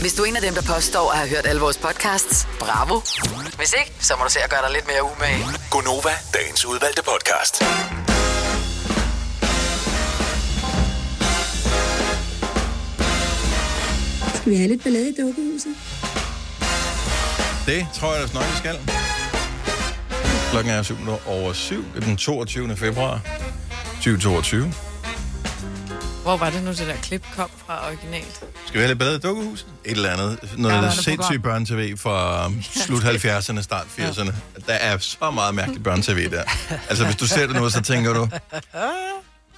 Hvis du er en af dem, der påstår at have hørt alle vores podcasts, bravo. Hvis ikke, så må du se at gøre dig lidt mere umage. Gonova, dagens udvalgte podcast. Skal vi have lidt ballade i dukkehuset? Det tror jeg, da nok, vi skal. Klokken er 7 over 7. Det er den 22. februar 2022. Hvor var det nu, det der klip kom fra originalt? Skal vi have lidt bedre i dukkehuset? Et eller andet. Noget Ja, sindssygt børne-tv fra um, <laughs> slut 70'erne, start 80'erne. Der er så meget mærkeligt børne-tv der. Altså, hvis du ser det nu, så tænker du,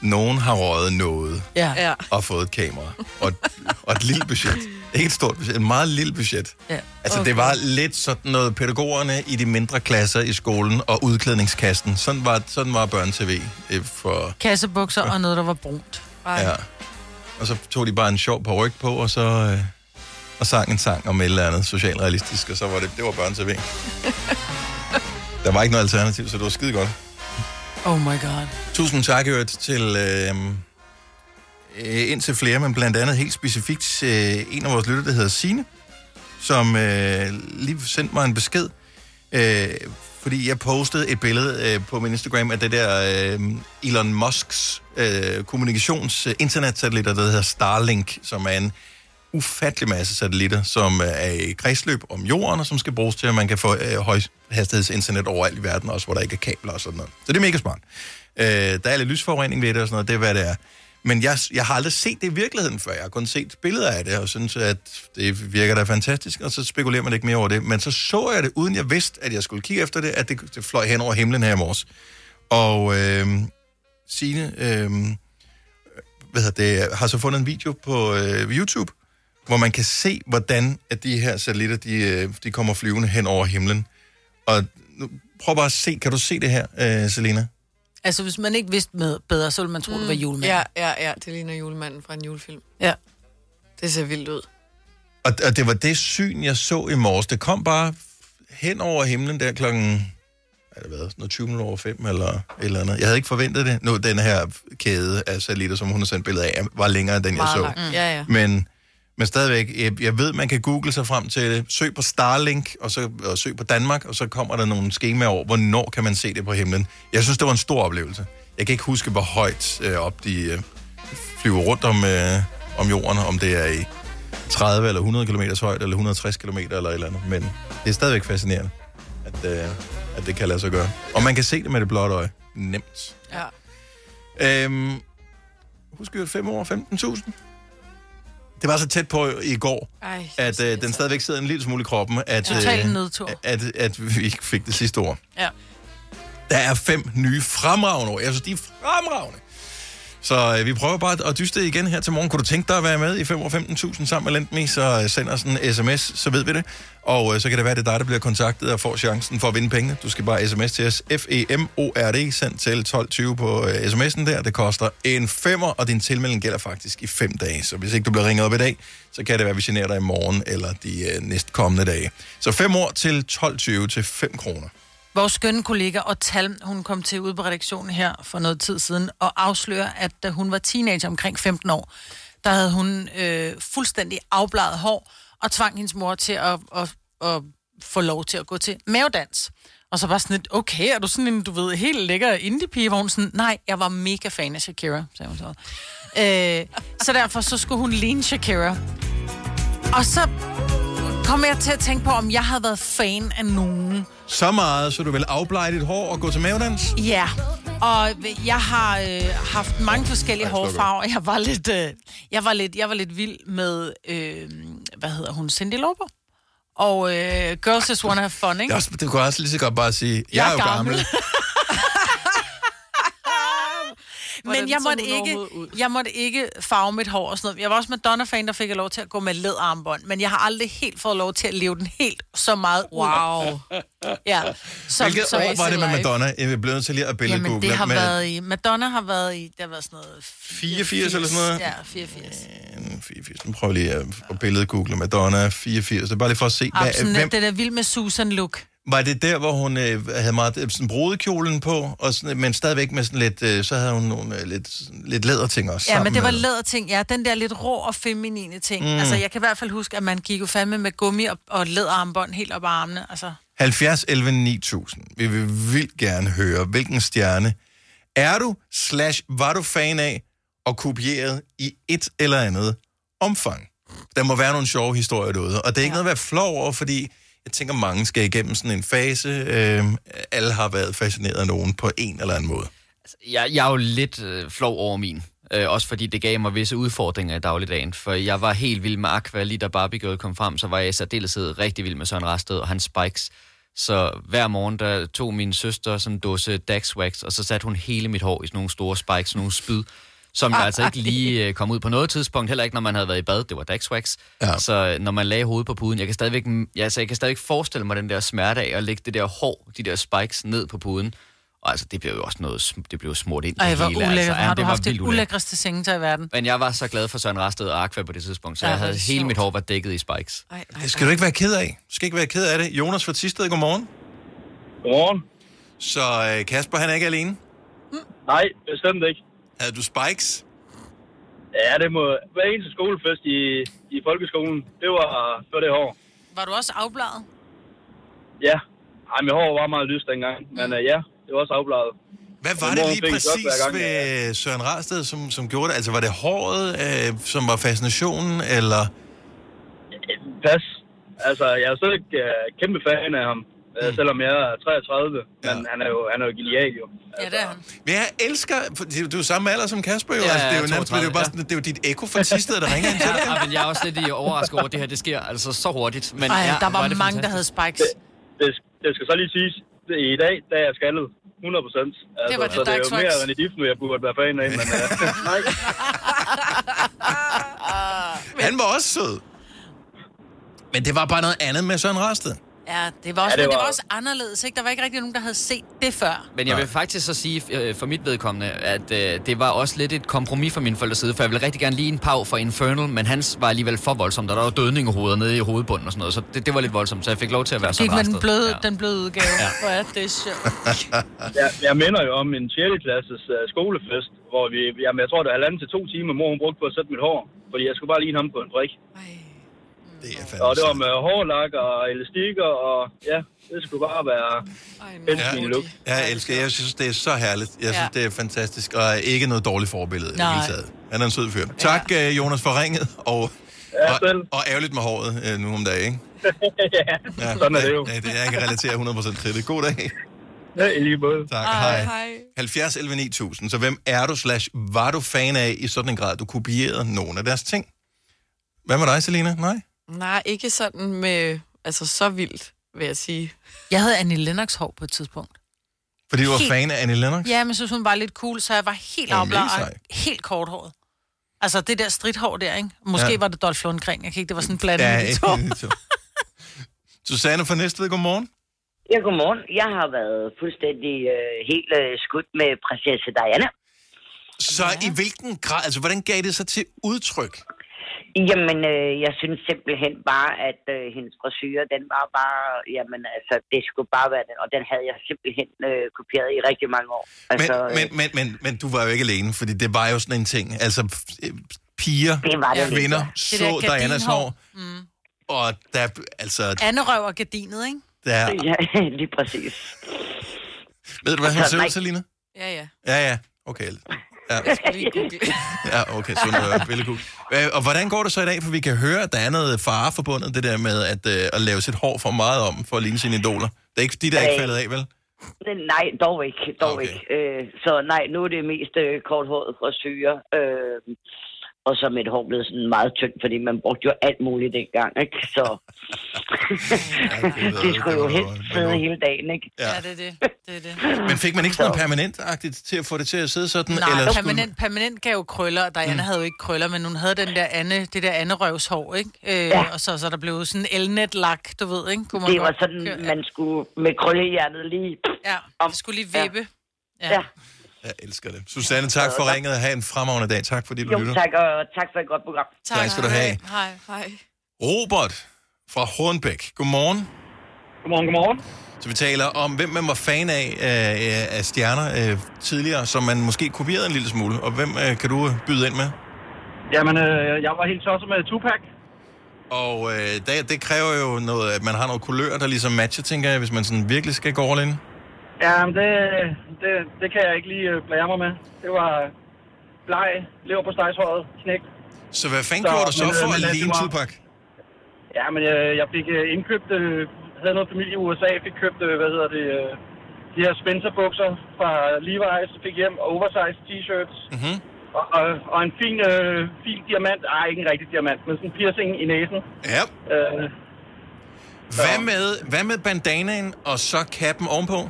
nogen har røget noget Ja. og fået et kamera. Og, et- og et lille budget. Ikke et stort budget, et meget lille budget. Ja. Altså, det var lidt sådan noget pædagogerne i de mindre klasser i skolen og udklædningskasten. Sådan var, sådan var børne-tv øh, for... Kassebukser og noget, der var brunt. Ja. Og så tog de bare en sjov på ryg på, og så øh, og sang en sang om et eller andet socialrealistisk, og så var det, det var børne-tv. <laughs> Der var ikke noget alternativ, så det var skide godt. Oh my god. Tusind tak, Hørt, til øh, øh, indtil flere, men blandt andet helt specifikt øh, en af vores lytter, der hedder Sine, som øh, lige sendte mig en besked, øh, fordi jeg postede et billede øh, på min Instagram af det der øh, Elon Musks øh, kommunikations-internetsatellitter, øh, der hedder Starlink, som er en ufattelig masse satellitter, som øh, er i kredsløb om jorden, og som skal bruges til, at man kan få øh, højhastighedsinternet overalt i verden, også hvor der ikke er kabler og sådan noget. Så det er mega smart. Øh, der er lidt lysforurening ved det og sådan noget, det er hvad det er. Men jeg, jeg har aldrig set det i virkeligheden før. Jeg har kun set billeder af det, og synes, at det virker da fantastisk, og så spekulerer man ikke mere over det. Men så så jeg det, uden jeg vidste, at jeg skulle kigge efter det, at det, det fløj hen over himlen her i morges. Og øh, Signe, øh, hvad hedder det, har så fundet en video på øh, YouTube, hvor man kan se, hvordan at de her satellitter, de, øh, de kommer flyvende hen over himlen. Og nu, prøv bare at se, kan du se det her, øh, Selena? Altså, hvis man ikke vidste med bedre, så ville man tro, mm. det var julemanden. Ja, ja, ja. Det ligner julemanden fra en julefilm. Ja. Det ser vildt ud. Og, og det var det syn, jeg så i morges. Det kom bare hen over himlen der klokken, er det været, noget 20 minutter over 5 eller et eller andet. Jeg havde ikke forventet det. Nu, den her kæde af satellitter, som hun har sendt billeder af, var længere end den, jeg så. langt. Mm. Ja, ja. Men, men stadigvæk, jeg, jeg ved, man kan google sig frem til det. Søg på Starlink, og, så, og søg på Danmark, og så kommer der nogle skemaer over, hvornår kan man se det på himlen. Jeg synes, det var en stor oplevelse. Jeg kan ikke huske, hvor højt øh, op de øh, flyver rundt om, øh, om jorden, om det er i 30 eller 100 km højt, eller 160 km eller et eller andet. Men det er stadigvæk fascinerende, at, øh, at det kan lade sig gøre. Og man kan se det med det blotte øje. Nemt. Ja. Øhm, husk jo 5 år 15.000. Det var så tæt på i går, Ej, at øh, den stadigvæk sidder en lille smule i kroppen, at, Total øh, nedtur. at, at vi ikke fik det sidste ord. Ja. Der er fem nye fremragende ord. Jeg synes, de er fremragende. Så øh, vi prøver bare at dyste igen her til morgen. Kunne du tænke dig at være med i 5 15.000 sammen med Lendme, så sender send os en sms, så ved vi det. Og øh, så kan det være, det er dig, der bliver kontaktet og får chancen for at vinde penge. Du skal bare sms til os. F-E-M-O-R-D, sendt til 12.20 på øh, sms'en der. Det koster en femmer, og din tilmelding gælder faktisk i fem dage. Så hvis ikke du bliver ringet op i dag, så kan det være, at vi generer dig i morgen eller de øh, næstkommende dage. Så fem år til 12.20 til 5 kroner. Vores skønne kollega og Tal, hun kom til ud på redaktionen her for noget tid siden og afslører, at da hun var teenager omkring 15 år, der havde hun øh, fuldstændig afbladet hår og tvang hendes mor til at, at, at få lov til at gå til mavedans. Og så var sådan lidt, okay, er du sådan en, du ved, helt lækker indie-pige? Hvor hun sådan, nej, jeg var mega fan af Shakira, sagde hun så. Øh, så derfor så skulle hun ligne Shakira. Og så kom jeg til at tænke på, om jeg havde været fan af nogen. Så meget, så du vil afblege dit hår og gå til mavedans? Ja, og jeg har øh, haft mange forskellige hårfarver. Jeg var lidt, øh, jeg var lidt, jeg var lidt vild med, øh, hvad hedder hun, Cindy Lauper. Og øh, Girls Just Wanna Have Fun, Det ikke? er også, du kan også lige så godt bare sige, jeg, jeg er jo gammel. <laughs> Men jeg måtte, ikke, jeg måtte ikke farve mit hår og sådan noget. Jeg var også Madonna-fan, der fik jeg lov til at gå med læderarmbånd. Men jeg har aldrig helt fået lov til at leve den helt så meget ud. Wow. Ja. Hvilket år var det med Madonna? Jeg bliver nødt til lige at billedgoogle. Jamen, det har med været i... Madonna har været i... Det har været sådan noget... 84 eller sådan noget? Ja, 84. 84. Nu prøver jeg lige at, at billedgoogle Madonna 84. Det er bare lige for at se, Hvad, sådan, hvem, det der vild med Susan look. Var det der, hvor hun øh, havde meget øh, sådan brudekjolen på, og sådan, men stadigvæk med sådan lidt, øh, så havde hun nogle øh, lidt, lidt læderting også Ja, men det var læderting. Ja, den der lidt rå og feminine ting. Mm. Mm. Altså, jeg kan i hvert fald huske, at man gik jo fandme med gummi og, og læderarmbånd helt op ad armene. Altså, 70 11 9000. Vi vil vildt gerne høre, hvilken stjerne er du, slash var du fan af, og kopieret i et eller andet omfang. Der må være nogle sjove historier derude, og det er ikke ja. noget at være flov over, fordi jeg tænker, mange skal igennem sådan en fase. Øh, alle har været fascineret af nogen på en eller anden måde. Altså, jeg, jeg er jo lidt øh, flov over min. Øh, også fordi det gav mig visse udfordringer i dagligdagen. For jeg var helt vild med Aqua, lige da Barbie Girl kom frem, så var jeg i særdeleshed rigtig vild med Søren Rasted og hans spikes. Så hver morgen, der tog min søster sådan en dåse Dax Wax, og så satte hun hele mit hår i sådan nogle store spikes, sådan nogle spyd, som jeg <laughs> altså ikke lige øh, kom ud på noget tidspunkt, heller ikke når man havde været i bad, det var Dax Wax. Ja. Så øh, når man lagde hovedet på puden, jeg kan stadigvæk, ja, altså, jeg kan stadigvæk forestille mig den der smerte af at lægge det der hår, de der spikes ned på puden. Og altså, det blev jo også noget, det blev smurt ind i ej, hvor hele. ulækkert. Altså, Altså, ja, har du det var haft det ulækkert. ulækreste sengetøj i verden? Men jeg var så glad for Søren Rasted og Aqua på det tidspunkt, så Ja, jeg havde hele sjovt. mit hår var dækket i spikes. Ej, ej, Det skal du ikke være ked af. Du skal ikke være ked af det. Jonas fra Tisted, godmorgen. Godmorgen. Så øh, Kasper, han er ikke alene? Nej, bestemt ikke. Havde du spikes? Ja, det må... Hver eneste skolefest i, i folkeskolen, det var, det var det hår. Var du også afbladet? Ja. Ej, mit hår var meget lyst dengang. Men uh, ja, det var også afbladet. Hvad var det lige præcis gang, ved Søren Rarsted, som, som gjorde det? Altså, var det håret, øh, som var fascinationen, eller... Pas. Altså, jeg er stadig uh, kæmpe fan af ham. Mm. Selvom jeg er 33. Men han er jo, han er jo genial, jo. Ja, det er han. Men jeg elsker... for Du er samme alder som Kasper, jo. Ja, altså, det er jo ja, nærmest, det er jo 32, bare sådan, det er jo dit ekko fra Tisted, der ringer ind til dig. Ja, men jeg er også lidt i overrasket over, at det her det sker altså så hurtigt. Men Ej, ja, der var er det mange, der havde spikes. Det, det skal så lige siges, det, i dag, der er jeg skaldet. 100 procent. Altså, var det så det er jo mere end i nu, jeg burde være fan af. Men uh, <laughs> nej. Han var også sød. Men det var bare noget andet med Søren Rarsted. Ja, det var også, Ja, det det, var- var også anderledes, ikke? Der var ikke rigtig nogen, der havde set det før. Men jeg vil faktisk så sige øh, for mit vedkommende, at øh, det var også lidt et kompromis fra min forældres side, for jeg ville rigtig gerne lige en pau for Infernal, men hans var alligevel for voldsomt, og der var dødning i hovedet nede i hovedbunden og sådan noget, så det, det var lidt voldsomt, så jeg fik lov til at være Gik sådan med den bløde, Ja. den bløde udgave. Ja. Hvor er det sjovt. <laughs> jeg, jeg minder jo om en 6. klasses uh, skolefest, hvor vi, jamen, jeg tror, det er halvanden til to timer, mor hun brugte på at sætte mit hår. Fordi jeg skulle bare ligne ham på en brik. Det er Og det var med hårlak og elastikker, og ja, det skulle bare være helst min look. Jeg elsker Jeg synes, det er så herligt. Jeg synes, Ja. det er fantastisk. Og ikke noget dårligt forbillede i det Nej. hele taget. Han er en sød fyr. Tak, øh, Jonas, for ringet. Og, og, og ærgerligt med håret øh, nu om dagen, ikke? <laughs> ja, sådan er det jo. Ja, det, jeg kan relatere 100% til det. God dag. Ja, i lige måde. Tak, hej. 70 11 9000. Så hvem er du slash var du fan af i sådan en grad, du kopierede nogle af deres ting? Hvad med dig, Selina? Nej? Nej, ikke sådan med... Altså, så vildt, vil jeg sige. Jeg havde Annie Lennox hår på et tidspunkt. Fordi du var Helt- fan af Annie Lennox? Ja, men jeg synes, hun var lidt cool, så jeg var helt afbladet helt korthåret. Altså, det der stridthår der, ikke? Måske Ja. var det Dolph Lundgren. Jeg kan ikke, det var sådan en blanding Ja, de to. to. <laughs> Susanne fra Næstved, godmorgen. Ja, godmorgen. Jeg har været fuldstændig øh, helt øh, skudt med prinsesse Diana. Så ja. i hvilken grad, altså hvordan gav det sig til udtryk? Jamen, øh, jeg synes simpelthen bare, at øh, hendes frisyr, den var bare, jamen altså, det skulle bare være den, og den havde jeg simpelthen øh, kopieret i rigtig mange år. Altså, Men, men, men, men, men du var jo ikke alene, fordi det var jo sådan en ting. Altså, øh, piger, Det var det. kvinder Det så der Dianas hår, og der, altså... Anne røv og gardinet, ikke? Der, Ja, <laughs> lige præcis. ved du, hvad hun Altså, ser Selina? Ja, ja. Ja, ja. Okay. Ja, Jeg skal lige google. ja okay. Så noget billedkug. Øh, Og hvordan går det så i dag? For vi kan høre, at der er noget fare forbundet, det der med at, øh, at lave sit hår for meget om, for at ligne sine idoler. Det er ikke, de der er ikke faldet af, vel? Nej, dog ikke. Dog okay. ikke. Øh, så nej, nu er det mest øh, korthåret frisyrer. Øh, og så er mit hår blevet sådan meget tyndt, fordi man brugte jo alt muligt dengang, ikke? Så det <laughs> skulle jo helst sidde hele dagen, ikke? Ja, det er det. det, er det. Men fik man ikke sådan noget permanent-agtigt til at få det til at sidde sådan? Nej, eller permanent, permanent gav jo krøller, og Diana mm. havde jo ikke krøller, men hun havde den der Anne, det der Anne røvshår, ikke? Øh, Ja. Og så, så der blev sådan elnet-lak, du ved, ikke? Kunne man Det var sådan, køre- man skulle med krøllehjernet lige... Ja, det skulle lige vippe. Ja. ja. Jeg elsker det. Susanne, tak for ringet. Ha' en fremragende dag. Tak fordi du Jo, lytter. tak, og tak for et godt program. Tak. Tak skal du have. Hej. Hej. Robert fra Hornbæk. Godmorgen. Godmorgen, godmorgen. Så vi taler om, hvem man var fan af øh, af stjerner øh, tidligere, som man måske kopierede en lille smule. Og hvem øh, kan du byde ind med? Jamen, øh, jeg var helt tosset med Tupac. Og øh, det, det kræver jo noget, at man har noget kulør, der ligesom matcher, tænker jeg, hvis man sådan virkelig skal gå all in. Ja, men det, det, det kan jeg ikke lige øh, blære mig med. Det var bleg, lever på stejshåret, knægt. Så hvad fanden gjorde du så men, øh, for at ligne Tupac? Ja, men jeg, jeg fik øh, indkøbt, øh, havde noget familie i USA, fik købt, øh, hvad hedder det, øh, de her Spencer-bukser fra Levi's, fik hjem oversized t-shirts. Mm-hmm. Og, og, og en fin, øh, fin diamant, ej ikke en rigtig diamant, men sådan en piercing i næsen. Ja. Øh, Hvad med, hvad med bandanaen og så kappen ovenpå?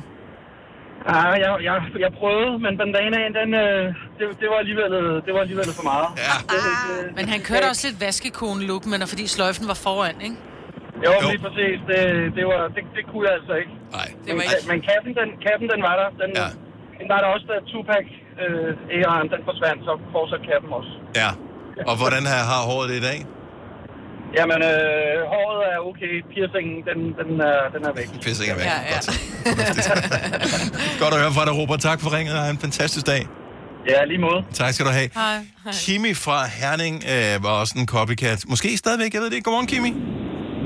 Ja, jeg, jeg, jeg prøvede, men bandanaen, den, øh, det, det, var alligevel, øh, det var alligevel for meget. Ja. Men han kørte også lidt vaskekone-look, men fordi sløjfen var foran, ikke? Jo, jo. lige præcis. Det, det, var, det, det kunne jeg altså ikke. Nej. Det var men, men kappen, den, kappen, den var der. Den, ja. den var der også, da Tupac øh, den forsvandt, så fortsatte kappen også. Ja. Og hvordan har, har håret det i dag? Jamen, øh, håret er okay. Piercingen, den, den, er, den er væk. Piercing er væk. Ja, ja. <laughs> Godt at høre fra dig, Robert. Tak for ringet. Ha' en fantastisk dag. Ja, lige måde. Tak skal du have. Hej. Kimi fra Herning øh, var også en copycat. Måske stadigvæk, jeg ved det ikke. Godmorgen, Kimi.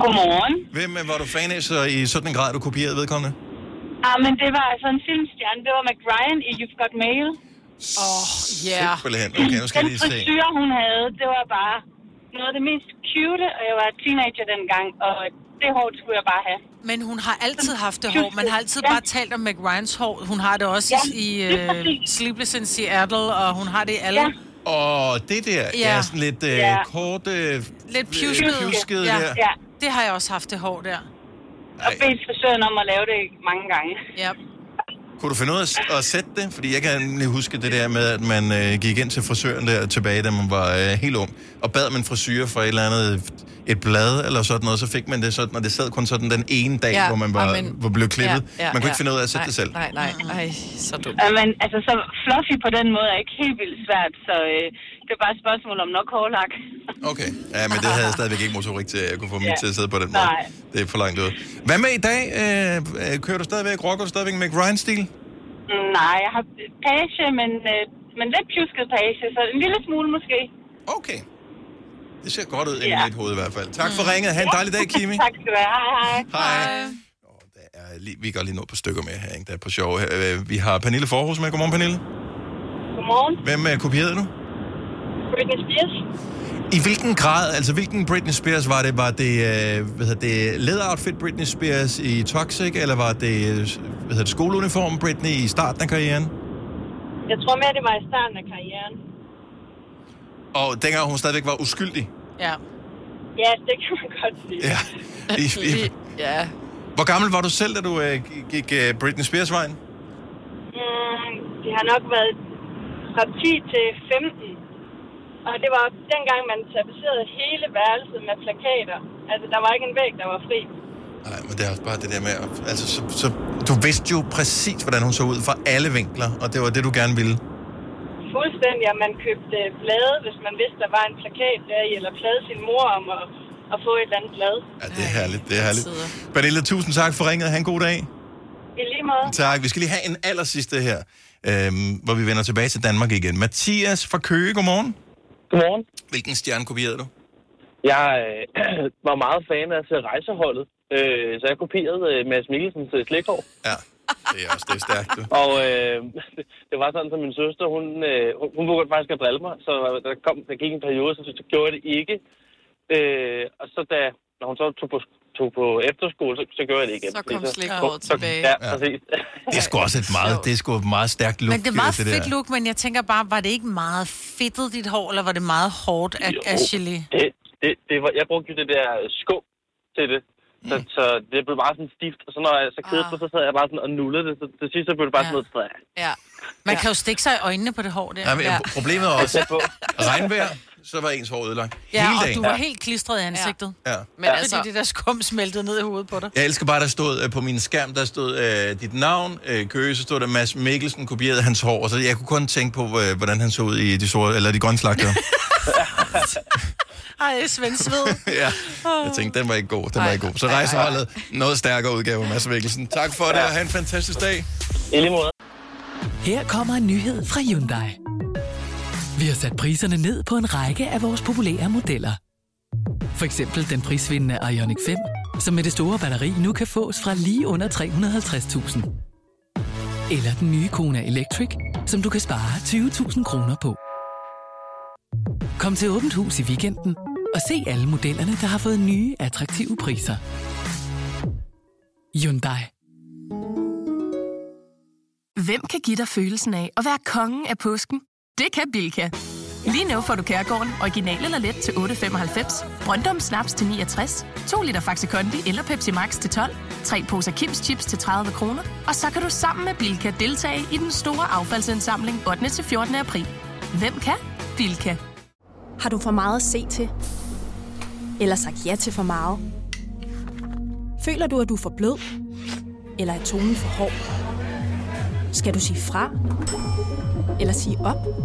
Godmorgen. Hvem øh, var du fan af så i sådan en grad, du kopierede vedkommende? Ah, men det var altså en filmstjerne. Det var Ryan i You've Got Mail. Åh, oh, yeah. Simpelthen. Okay, nu skal jeg Den lige se. frisyr, hun havde, det var bare noget af det mest cute, og jeg var teenager dengang, og det hår skulle jeg bare have. Men hun har altid haft det hår. Man har altid Ja. bare talt om Meg Ryans hår. Hun har det også Ja, i uh. Sleepless in Seattle, og hun har det i alle. Ja. Og det der, ja, ja sådan lidt øh, Ja. kort... Øh, Lidt pjusket. pjusket ja. der. ja. Det har jeg også haft det hår der. Og bedt frisøren om at lave det mange gange. Ja. Kunne du finde ud af at- sætte det? Fordi jeg kan nemlig huske det der med, at man øh, gik ind til frisøren der tilbage, da man var øh, helt ung, og bad man frisyrer for et eller andet et blad eller sådan noget, så fik man det sådan, og det sad kun sådan den ene dag, Ja, hvor man var, amen. var blevet klippet. Ja, ja, man kunne ja. ikke finde ud af at sætte nej, det selv. Nej, nej, nej, så dumt. Ja, men altså, så fluffy på den måde er ikke helt vildt svært, så øh, det er bare et spørgsmål om nok hårlak. Okay, ja, men det havde jeg stadigvæk ikke motorik til, at jeg kunne få mig Ja. til at sidde på den måde. Nej. Det er for langt ud. Hvad med i dag? Øh, øh, kører du stadigvæk, rocker du stadigvæk med Ryan-stil? Mm, Nej, jeg har page, men, øh, men lidt pjusket page, så en lille smule måske. Okay. Det ser godt ud Ja. ja. i mit hoved i hvert fald. Tak for ringet. Ha' en dejlig dag, <laughs> Kimi. tak skal du have. Hej, hej. Hej. Lige- Vi går lige nå på stykker med her, ikke? Der er på sjov. her. Øh, Vi har Pernille Forhus med. Godmorgen, Pernille. Godmorgen. Hvem øh, kopierede du? Britney Spears. I hvilken grad, altså hvilken Britney Spears var det? Var det, øh, hvad hedder det læderoutfit Britney Spears i Toxic, eller var det, øh, hvad hedder det skoleuniform Britney i starten af karrieren? Jeg tror mere, det var i starten af karrieren. Og dengang hun stadigvæk var uskyldig. Ja. Ja, det kan man godt sige. Ja. <laughs> I, i, ja. hvor gammel var du selv, da du øh, gik øh, Britney Spears vejen? Mm, det har nok været fra 10 til 15. Og det var dengang, man tapicerede hele værelset med plakater. Altså, der var ikke en væg, der var fri. Nej, men det er også bare det der med, at- altså, så, så, du vidste jo præcis, hvordan hun så ud fra alle vinkler, og det var det, du gerne ville. Fuldstændig, at man købte blade, hvis man vidste, der var en plakat der i, eller plade sin mor om at, at få et eller andet blad. Ja, det er herligt, det er herligt. Pernille, tusind tak for ringet. Ha' en god dag. I lige måde. Tak. Vi skal lige have en aller sidste her, øhm, hvor vi vender tilbage til Danmark igen. Mathias fra Køge, godmorgen. Godmorgen. Hvilken stjerne kopierede du? Jeg øh, <clears throat> var meget fan af at se rejseholdet. Øh, så jeg kopierede øh, Mads Mikkelsens øh, slægthår. Ja, det er også det er stærkt, du. Og øh, <laughs> det var sådan, at min søster, hun, øh, hun, hun begyndte faktisk at drille mig. Så der, kom, der gik en periode, så, så gjorde jeg det ikke. Øh, og så da, når hun så tog på, tog på efterskole, så, så gjorde jeg det igen. Så kom så- tilbage. Ja, præcis. <laughs> Det er sgu også et meget, det er sgu et meget stærkt look. Men det er meget det fedt der. look, men jeg tænker bare, var det ikke meget fedtet dit hår, eller var det meget hårdt af, Jo, af gelé? Det, det, det var, jeg brugte jo det der skum til det. Så, så det blev bare sådan stift, og så når jeg så kedede mig, så sad jeg bare sådan og nullede det. Så til sidst så blev det bare sådan noget træ. Ja. Man kan jo stikke sig i øjnene på det hår der. Ja, men, Problemet er <laughs> også, regnvejr, så var ens hår ødelagt. Ja, Hele og dagen. du var helt klistret i ansigtet. Ja. Men altså... Fordi det der skum smeltede ned i hovedet på dig. Jeg elsker bare, der stod øh, på min skærm, der stod øh, dit navn, øh, Køge, så stod der Mads Mikkelsen, kopierede hans hår, og så jeg kunne kun tænke på, øh, hvordan han så ud i de, sorte, eller de grønne slagter. <laughs> Ej, Svend Sved. <laughs> ja, jeg tænkte, den var ikke god, den var ikke god. Så rejseholdet, noget stærkere udgave af Mads Mikkelsen. Tak for det, og have en fantastisk dag. I lige måde. Her kommer en nyhed fra Hyundai. Vi har sat priserne ned på en række af vores populære modeller. For eksempel den prisvindende Ioniq 5, som med det store batteri nu kan fås fra lige under 350.000. Eller den nye Kona Electric, som du kan spare 20.000 kroner på. Kom til Åbent Hus i weekenden og se alle modellerne, der har fået nye, attraktive priser. Hyundai. Hvem kan give dig følelsen af at være kongen af påsken? Det kan Bilka! Lige nu får du Kærgården original eller let til 8.95, Brøndum Snaps til 69, 2 liter Faxi Kondi eller Pepsi Max til 12, 3 poser Kims Chips til 30 kroner, og så kan du sammen med Bilka deltage i den store affaldsindsamling 8. til 14. april. Hvem kan? Bilka. Har du for meget at se til? Eller sagt ja til for meget? Føler du, at du er for blød? Eller er tonen for hård? Skal du sige fra? Eller sige op?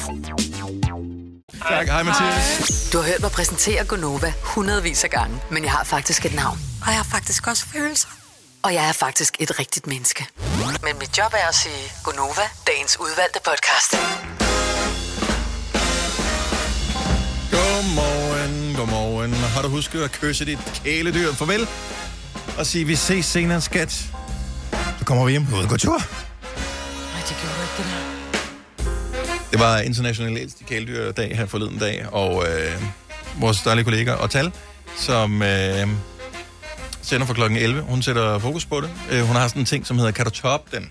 Tak, hej Mathias. Du har hørt mig præsentere Gonova hundredvis af gange, men jeg har faktisk et navn. Og jeg har faktisk også følelser. Og jeg er faktisk et rigtigt menneske. Men mit job er at sige Gonova, dagens udvalgte podcast. Godmorgen, godmorgen. Har du husket at kysse dit kæledyr farvel? Og sige, vi ses senere, skat. Så kommer vi hjem ud og går tur. Nej, det gjorde ikke, det der. Det var international ældste kæledyrdag her forleden dag, og øh, vores dejlige kollega Otal, som øh, sender fra klokken 11, hun sætter fokus på det. Øh, hun har sådan en ting, som hedder, kan du toppe den?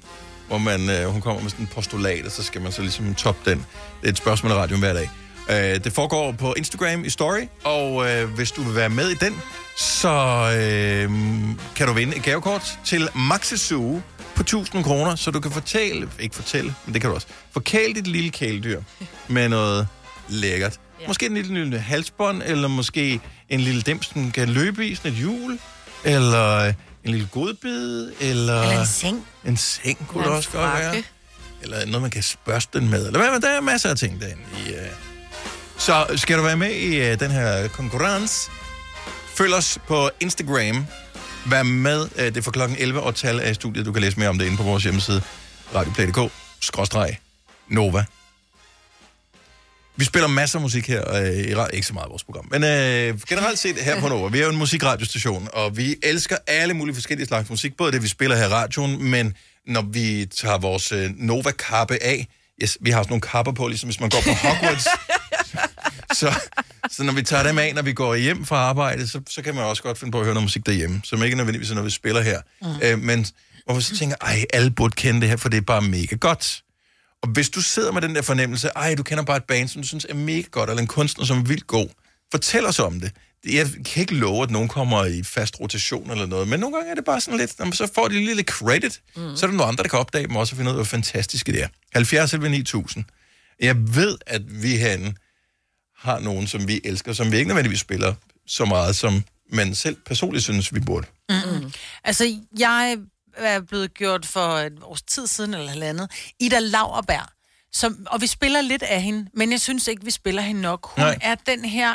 Hvor man, øh, hun kommer med sådan en postulat, og så skal man så ligesom toppe den. Det er et spørgsmål i radioen hver dag. Øh, det foregår på Instagram i Story, og øh, hvis du vil være med i den, så øh, kan du vinde et gavekort til Maxi Zoo på 1000 kroner, så du kan fortælle, ikke fortælle, men det kan du også, forkæle dit lille kæledyr med noget lækkert. Ja. Måske en lille, lille halsbånd, eller måske en lille dims, den kan løbe i, sådan et hjul, eller en lille godbid, eller... Eller en seng. En seng kunne Eller det også godt være. Eller noget, man kan spørste den med. Eller hvad, der er masser af ting derinde i... Uh... Så skal du være med i uh, den her konkurrence, følg os på Instagram. Vær med. Uh, det er for klokken 11 og tal af studiet. Du kan læse mere om det inde på vores hjemmeside. radioplay.dk skråstreg Nova. Vi spiller masser af musik her, øh, ikke så meget i vores program, men øh, generelt set her på Nova, vi er jo en musikradiostation, og vi elsker alle mulige forskellige slags musik, både det, vi spiller her i radioen, men når vi tager vores øh, Nova-kappe af, yes, vi har sådan nogle kapper på, ligesom hvis man går på Hogwarts, <laughs> så, <laughs> så når vi tager dem af, når vi går hjem fra arbejde, så, så kan man også godt finde på at høre noget musik derhjemme, som ikke nødvendigvis er noget, vi spiller her. Mm. Øh, men hvor man så tænker, ej, alle burde kende det her, for det er bare mega godt. Og hvis du sidder med den der fornemmelse, ej, du kender bare et band, som du synes er mega godt, eller en kunstner, som er vildt god, fortæl os om det. Jeg kan ikke love, at nogen kommer i fast rotation eller noget, men nogle gange er det bare sådan lidt, så får de lige lidt credit, mm. så er der nogle andre, der kan opdage dem også og finde ud af, hvor fantastiske det er. 70 eller 9000. Jeg ved, at vi herinde har nogen, som vi elsker, som vi ikke nødvendigvis spiller så meget, som man selv personligt synes, vi burde. Mm-mm. Altså, jeg er blevet gjort for et års tid siden eller halvandet. Ida Lauerberg. Som, og vi spiller lidt af hende, men jeg synes ikke, vi spiller hende nok. Hun Nej. er den her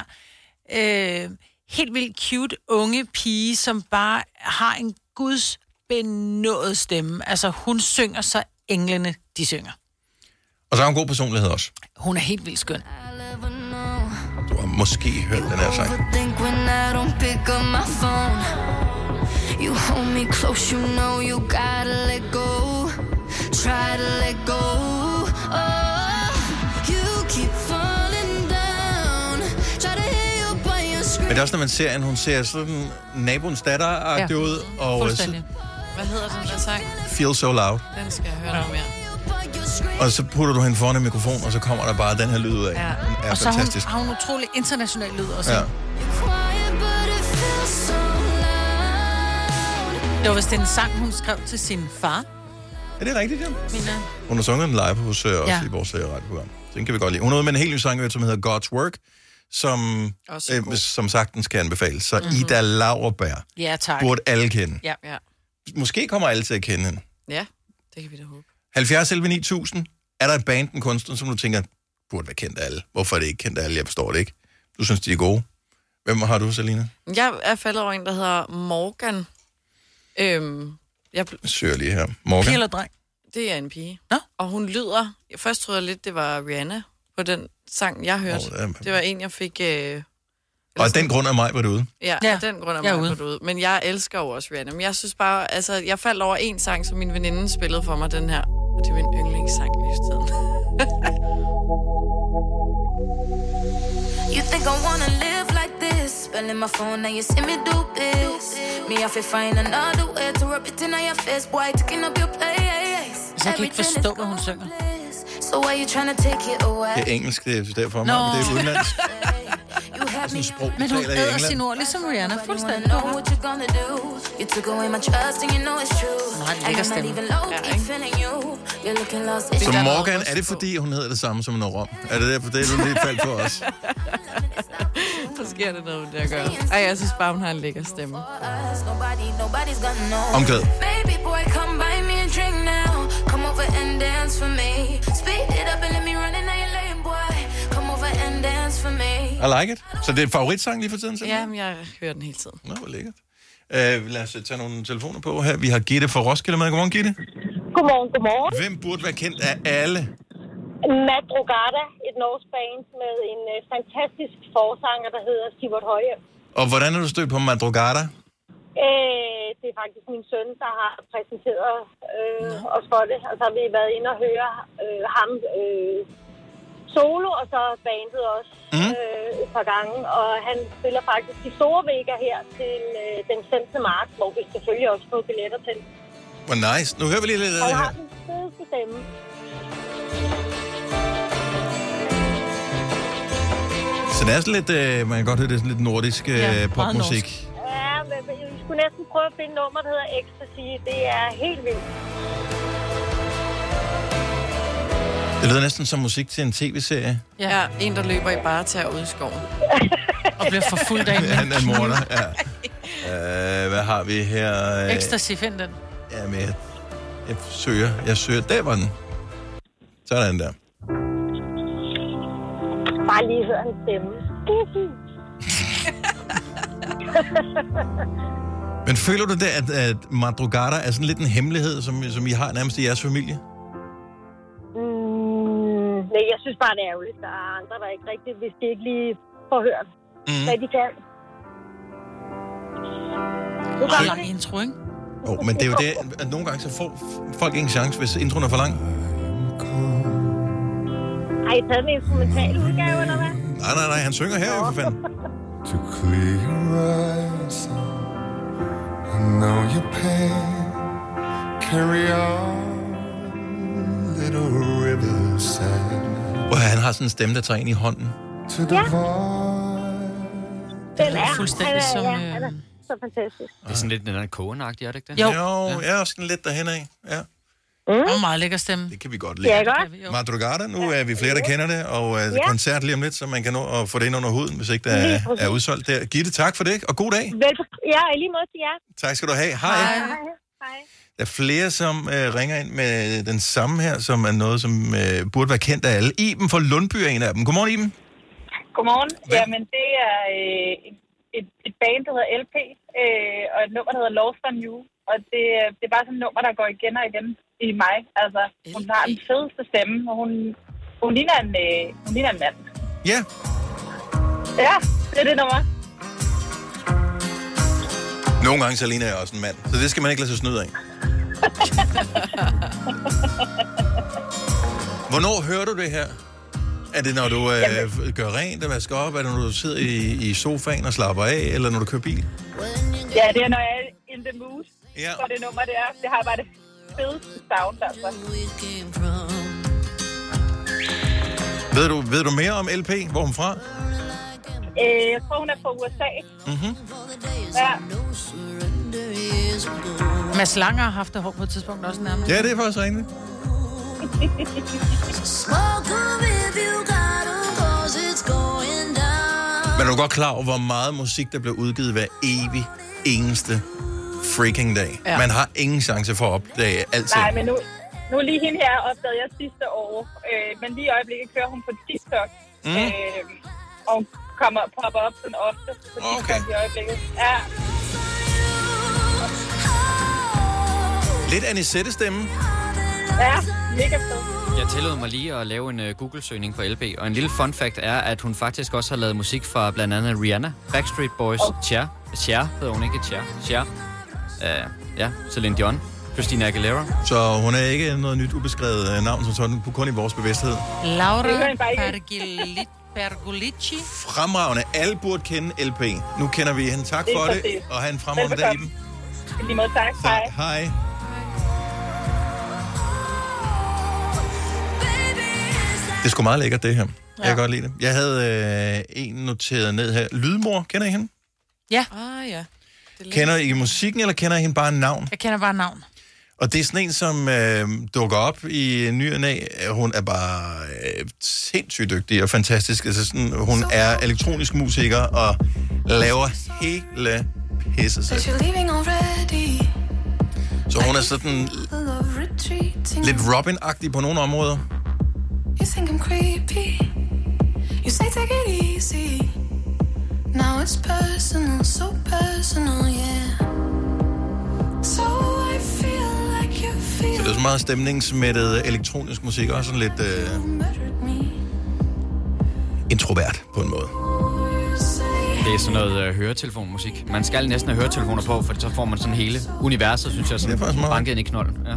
øh, helt vildt cute unge pige, som bare har en guds benådet stemme. Altså, hun synger så englene, de synger. Og så har hun god personlighed også. Hun er helt vildt skøn. Måske hørt den her sang. You hold me close, you know you gotta let go. Try to let go. Oh, you keep falling down. Try to hear you, but you're Men screaming. det er også, når man ser hende, hun ser sådan naboens datter ja. Ja. ud, og Fuldstændig. Hvad hedder den der sang? feel so loud. Den skal jeg høre noget mere. Og så putter du hende foran en mikrofon, og så kommer der bare den her lyd ud af. Ja. Den er og så har hun, fantastisk. har hun utrolig international lyd også. Ja. Det var vist en sang, hun skrev til sin far. Er det rigtigt, ja? Mina. Hun har sunget den live hos øh, os Ja. i vores øh, radioprogram. Den kan vi godt lide. Hun er ude med en helt ny sang, som hedder God's Work, som, Også øh, god. som sagtens kan anbefales. Så Mhm. Ida Lauerberg Ja, tak. burde alle kende. Ja. ja. Måske kommer alle til at kende hende. Ja, det kan vi da håbe. 70 11 9000. Er der et band, en kunstner, som du tænker, burde være kendt af alle? Hvorfor er det ikke kendt af alle? Jeg forstår det ikke. Du synes, de er gode. Hvem har du, Selina? Jeg er faldet over en, der hedder Morgan. Øhm, jeg, bl- Jeg søger lige her. Morgan? Pige eller dreng? det er en pige. Nå? Og hun lyder... Først troede jeg lidt, det var Rihanna på den sang, jeg hørte. Åh, det er- det var en, jeg fik... Øh, Og af den grund er mig var ude. Ja, Ja, den grund er jeg mig ude. på det ud. Men jeg elsker jo også Rihanna. Men jeg synes bare, altså, jeg faldt over en sang, som min veninde spillede for mig, den her. Og det er min yndlingssang lige tiden. You think I wanna live like this? Spelling my phone, now you see me do this. Me, I feel find another way to rub it in on your face, boy, taking up your place. Så jeg kan ikke forstå, hvad hun synger. So why you trying to take it away? Det er engelsk, det er derfor mig, men det er udenlandsk. <laughs> You have me sprog, Men hun taler i æder England. sine ord, ligesom Rihanna. Fuldstændig. know what you gonna do. You took away my trust and you know it's true. har en And lækker I'm not stemme. even low key feeling you. You're looking lost. Så Morgan, er det fordi, hun hedder det samme som en rom? Er det derfor, det er lidt faldt for os? <laughs> Måske er det noget det at gøre. Ej, jeg synes bare, hun har en lækker stemme. Nobody, nobody's gonna know. Omkvæd. Baby I like it. Så det er en favoritsang lige for tiden, simpelthen? Ja, men jeg hører den hele tiden. Nå, hvor lækkert. Uh, lad os tage nogle telefoner på her. Vi har Gitte fra Roskilde med. Godmorgen, Gitte. Godmorgen, godmorgen. Hvem burde være kendt af alle? Matt Drogata, et norsk band med en øh, fantastisk forsanger, der hedder Sivert Høje. Og hvordan er du stødt på Madrugada? Øh, det er faktisk min søn, der har præsenteret øh, os for det. Og så har vi været inde og høre øh, ham øh, solo, og så bandet også Mhm. øh, et par gange. Og han spiller faktisk de store vægger her til øh, den 15. marts, hvor vi selvfølgelig også får billetter til. Hvor nice. Nu hører vi lige lidt af Han det har her. den fedeste stemme. Så det er sådan lidt, uh, man kan godt høre, det er sådan lidt nordisk uh, Ja, popmusik. Ja, men vi skulle næsten prøve at finde et nummer, der hedder Ecstasy. Det er helt vildt. Det lyder næsten som musik til en tv-serie. Ja. en, der løber i bare til ude i skoven. <laughs> Og bliver forfulgt af en Han er morder, ja. Uh, <laughs> hvad har vi her? Ecstasy, find den. Ja, men jeg, jeg søger. Jeg søger. Der var den. Sådan der. Bare lige høre hans stemme. <laughs> Men føler du det, at, at Madrugada er sådan lidt en hemmelighed, som, som I har nærmest i jeres familie? Nej, jeg synes bare, det er ærgerligt. Der er andre, der ikke rigtigt, hvis de ikke lige får hørt, mm. hvad de kan. Nu Ret kommer lang det. intro, ikke? Oh, men det er jo det, at nogle gange så får folk ikke en chance, hvis introen er for lang. Har I taget den instrumentale udgave, eller hvad? Nej, nej, nej, han synger her jo for fanden. to clear your eyes. I know your pain. Carry on, Hvor han har sådan en stemme, der tager ind i hånden. To the Ja. Den er, fuldstændig som, Ja, øh, så fantastisk. Det er sådan lidt den der kogenagtig, er det ikke det? Jo. Jo, jeg er også sådan lidt derhen af. Ja. Mm. Og meget lækker stemme. Det kan vi godt lide. Ja, godt. Madrugada, nu er vi flere, der kender det, og uh, Ja. koncert lige om lidt, så man kan nå at få det ind under huden, hvis ikke der er, er udsolgt der. Gitte, tak for det, og god dag. Vel, ja, i lige måde til jer. Tak skal du have. Hej. Hej. Hej. Der er flere, som øh, ringer ind med den samme her, som er noget, som øh, burde være kendt af alle. Iben fra Lundby er en af dem. Godmorgen, Iben. Godmorgen. Jamen, det er øh, et, et, et band, der hedder LP, øh, og et nummer, der hedder Lost on You. Og det, øh, det er bare sådan et nummer, der går igen og igen i mig. Altså, hun har den fedeste stemme, og hun, hun, ligner, en, øh, hun ligner en mand. Ja. Ja, det er det nummer. Nogle gange så ligner jeg også en mand, så det skal man ikke lade sig snyde af. <laughs> Hvornår hører du det her? Er det, når du øh, gør rent og vasker op? Er det, når du sidder i, i sofaen og slapper af? Eller når du kører bil? Ja, det er, når jeg er in the mood ja. for det nummer, det er. Det har bare det fedeste sound, altså. Ved du, ved du mere om LP? Hvor hun fra? Øh, jeg tror, hun er fra USA. Mm-hmm. Ja. Mads Langer har haft det hår på et tidspunkt også nærmest. Ja, det er faktisk rigtigt. <laughs> Men er du godt klar over, hvor meget musik, der bliver udgivet hver evig eneste freaking dag? Ja. Man har ingen chance for at opdage alting. Nej, men nu, nu lige hende her opdagede jeg sidste år. Øh, men lige i øjeblikket kører hun på TikTok. Mm. Øh, og kommer popper op sådan ofte TikTok okay. i øjeblikket. Ja. Lidt Anisette stemme. Ja, mega fed. Jeg tillod mig lige at lave en uh, Google-søgning på LP, og en lille fun fact er, at hun faktisk også har lavet musik fra blandt andet Rihanna, Backstreet Boys, oh. Cher, Cher hedder hun ikke, Cher, Cher, uh, ja, Celine Dion, Christina Aguilera. Så hun er ikke noget nyt ubeskrevet øh, navn, som sådan, kun i vores bevidsthed. Laura Det Pergolici. Fremragende. Alle burde kende LP. Nu kender vi hende. Tak for det, præcis. og have en fremragende dag. I lige måde tak. Hej. Hej. Det er sgu meget lækkert, det her. Ja. Jeg kan godt lide det. Jeg havde øh, en noteret ned her. Lydmor, kender I hende? Ja. Ah, ja. Kender I musikken, eller kender I hende bare navn? Jeg kender bare navn. Og det er sådan en, som øh, dukker op i ny og næ. Hun er bare øh, sindssygt dygtig og fantastisk. Altså sådan, hun er elektronisk musiker og laver hele pisse selv. Så hun er sådan lidt Robin-agtig på nogle områder. You think I'm creepy. You say take it easy. Now it's personal, so personal, yeah. So I feel Så det er så meget stemningsmættet elektronisk musik, og sådan lidt øh, introvert på en måde. Det er sådan noget uh, høretelefonmusik. Man skal næsten have høretelefoner på, for så får man sådan hele universet, synes jeg, sådan banket ind i knolden. Ja.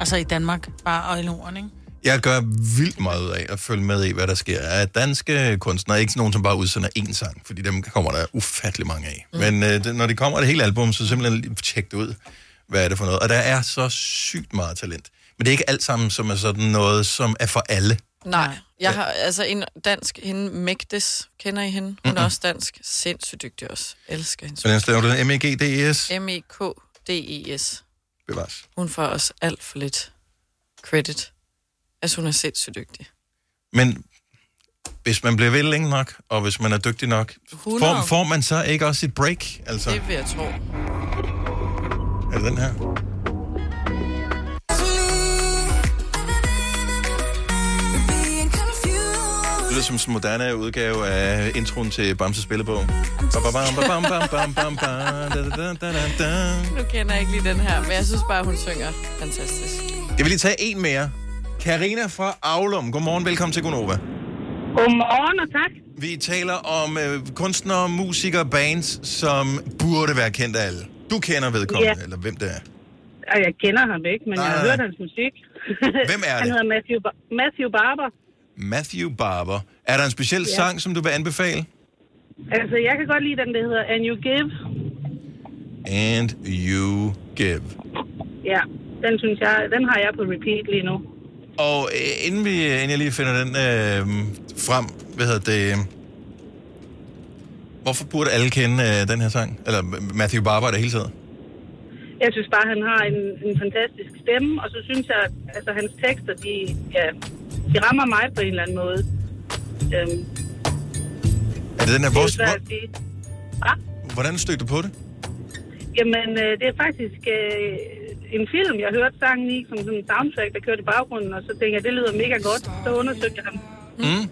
Altså i Danmark, bare og i Norden, ikke? Jeg gør vildt meget ud af at følge med i, hvad der sker. Af danske kunstnere, ikke nogen, som bare udsender én sang, fordi dem kommer der ufattelig mange af. Mm. Men øh, det, når de kommer et helt album, så simpelthen tjek det ud. Hvad er det for noget? Og der er så sygt meget talent. Men det er ikke alt sammen, som er sådan noget, som er for alle. Nej, jeg har altså en dansk, hende Megdes, kender I hende? Hun Mm-mm. er også dansk, sindssygt dygtig også. Elsker hende. Staver du E M-E-G-D-E-S. E M-E-K-D-E-S. Bevares. Hun får også alt for lidt credit. Altså, hun er sindssygt dygtig. Men hvis man bliver ved længe nok, og hvis man er dygtig nok, 100. får, får man så ikke også et break? Altså, Det vil jeg tro. er det den her? Det lyder som en moderne udgave af introen til Bamses spillebog. Nu kender jeg ikke lige den her, men jeg synes bare, hun synger fantastisk. Jeg vil lige tage en mere. Karina fra Aulum. Godmorgen, velkommen til Gunova. Godmorgen og tak. Vi taler om øh, kunstnere, musikere, bands, som burde være kendt af alle. Du kender vedkommende, Ja. eller hvem det er. Og jeg kender ham ikke, men Nej, jeg har nej. hørt hans musik. <laughs> Hvem er Han det? hedder Matthew, Ba- Matthew Barber. Matthew Barber. Er der en speciel Ja. sang, som du vil anbefale? Altså, jeg kan godt lide den, der hedder And You Give. And You Give. Ja, den synes jeg, den har jeg på repeat lige nu. Og øh, inden, vi, inden jeg lige finder den øh, frem, hvad hedder det... Hvorfor burde alle kende øh, den her sang? Eller Matthew Barber i det hele taget? Jeg synes bare, han har en, en fantastisk stemme, og så synes jeg, at altså, hans tekster, de, ja, de rammer mig på en eller anden måde. Øhm, Er det den her er at sige. Hvordan stødte du på det? Jamen, øh, det er faktisk øh, en film, jeg hørte sangen i, som sådan en soundtrack, der kørte i baggrunden, og så tænkte jeg, det lyder mega godt. Så undersøgte jeg ham. Mm.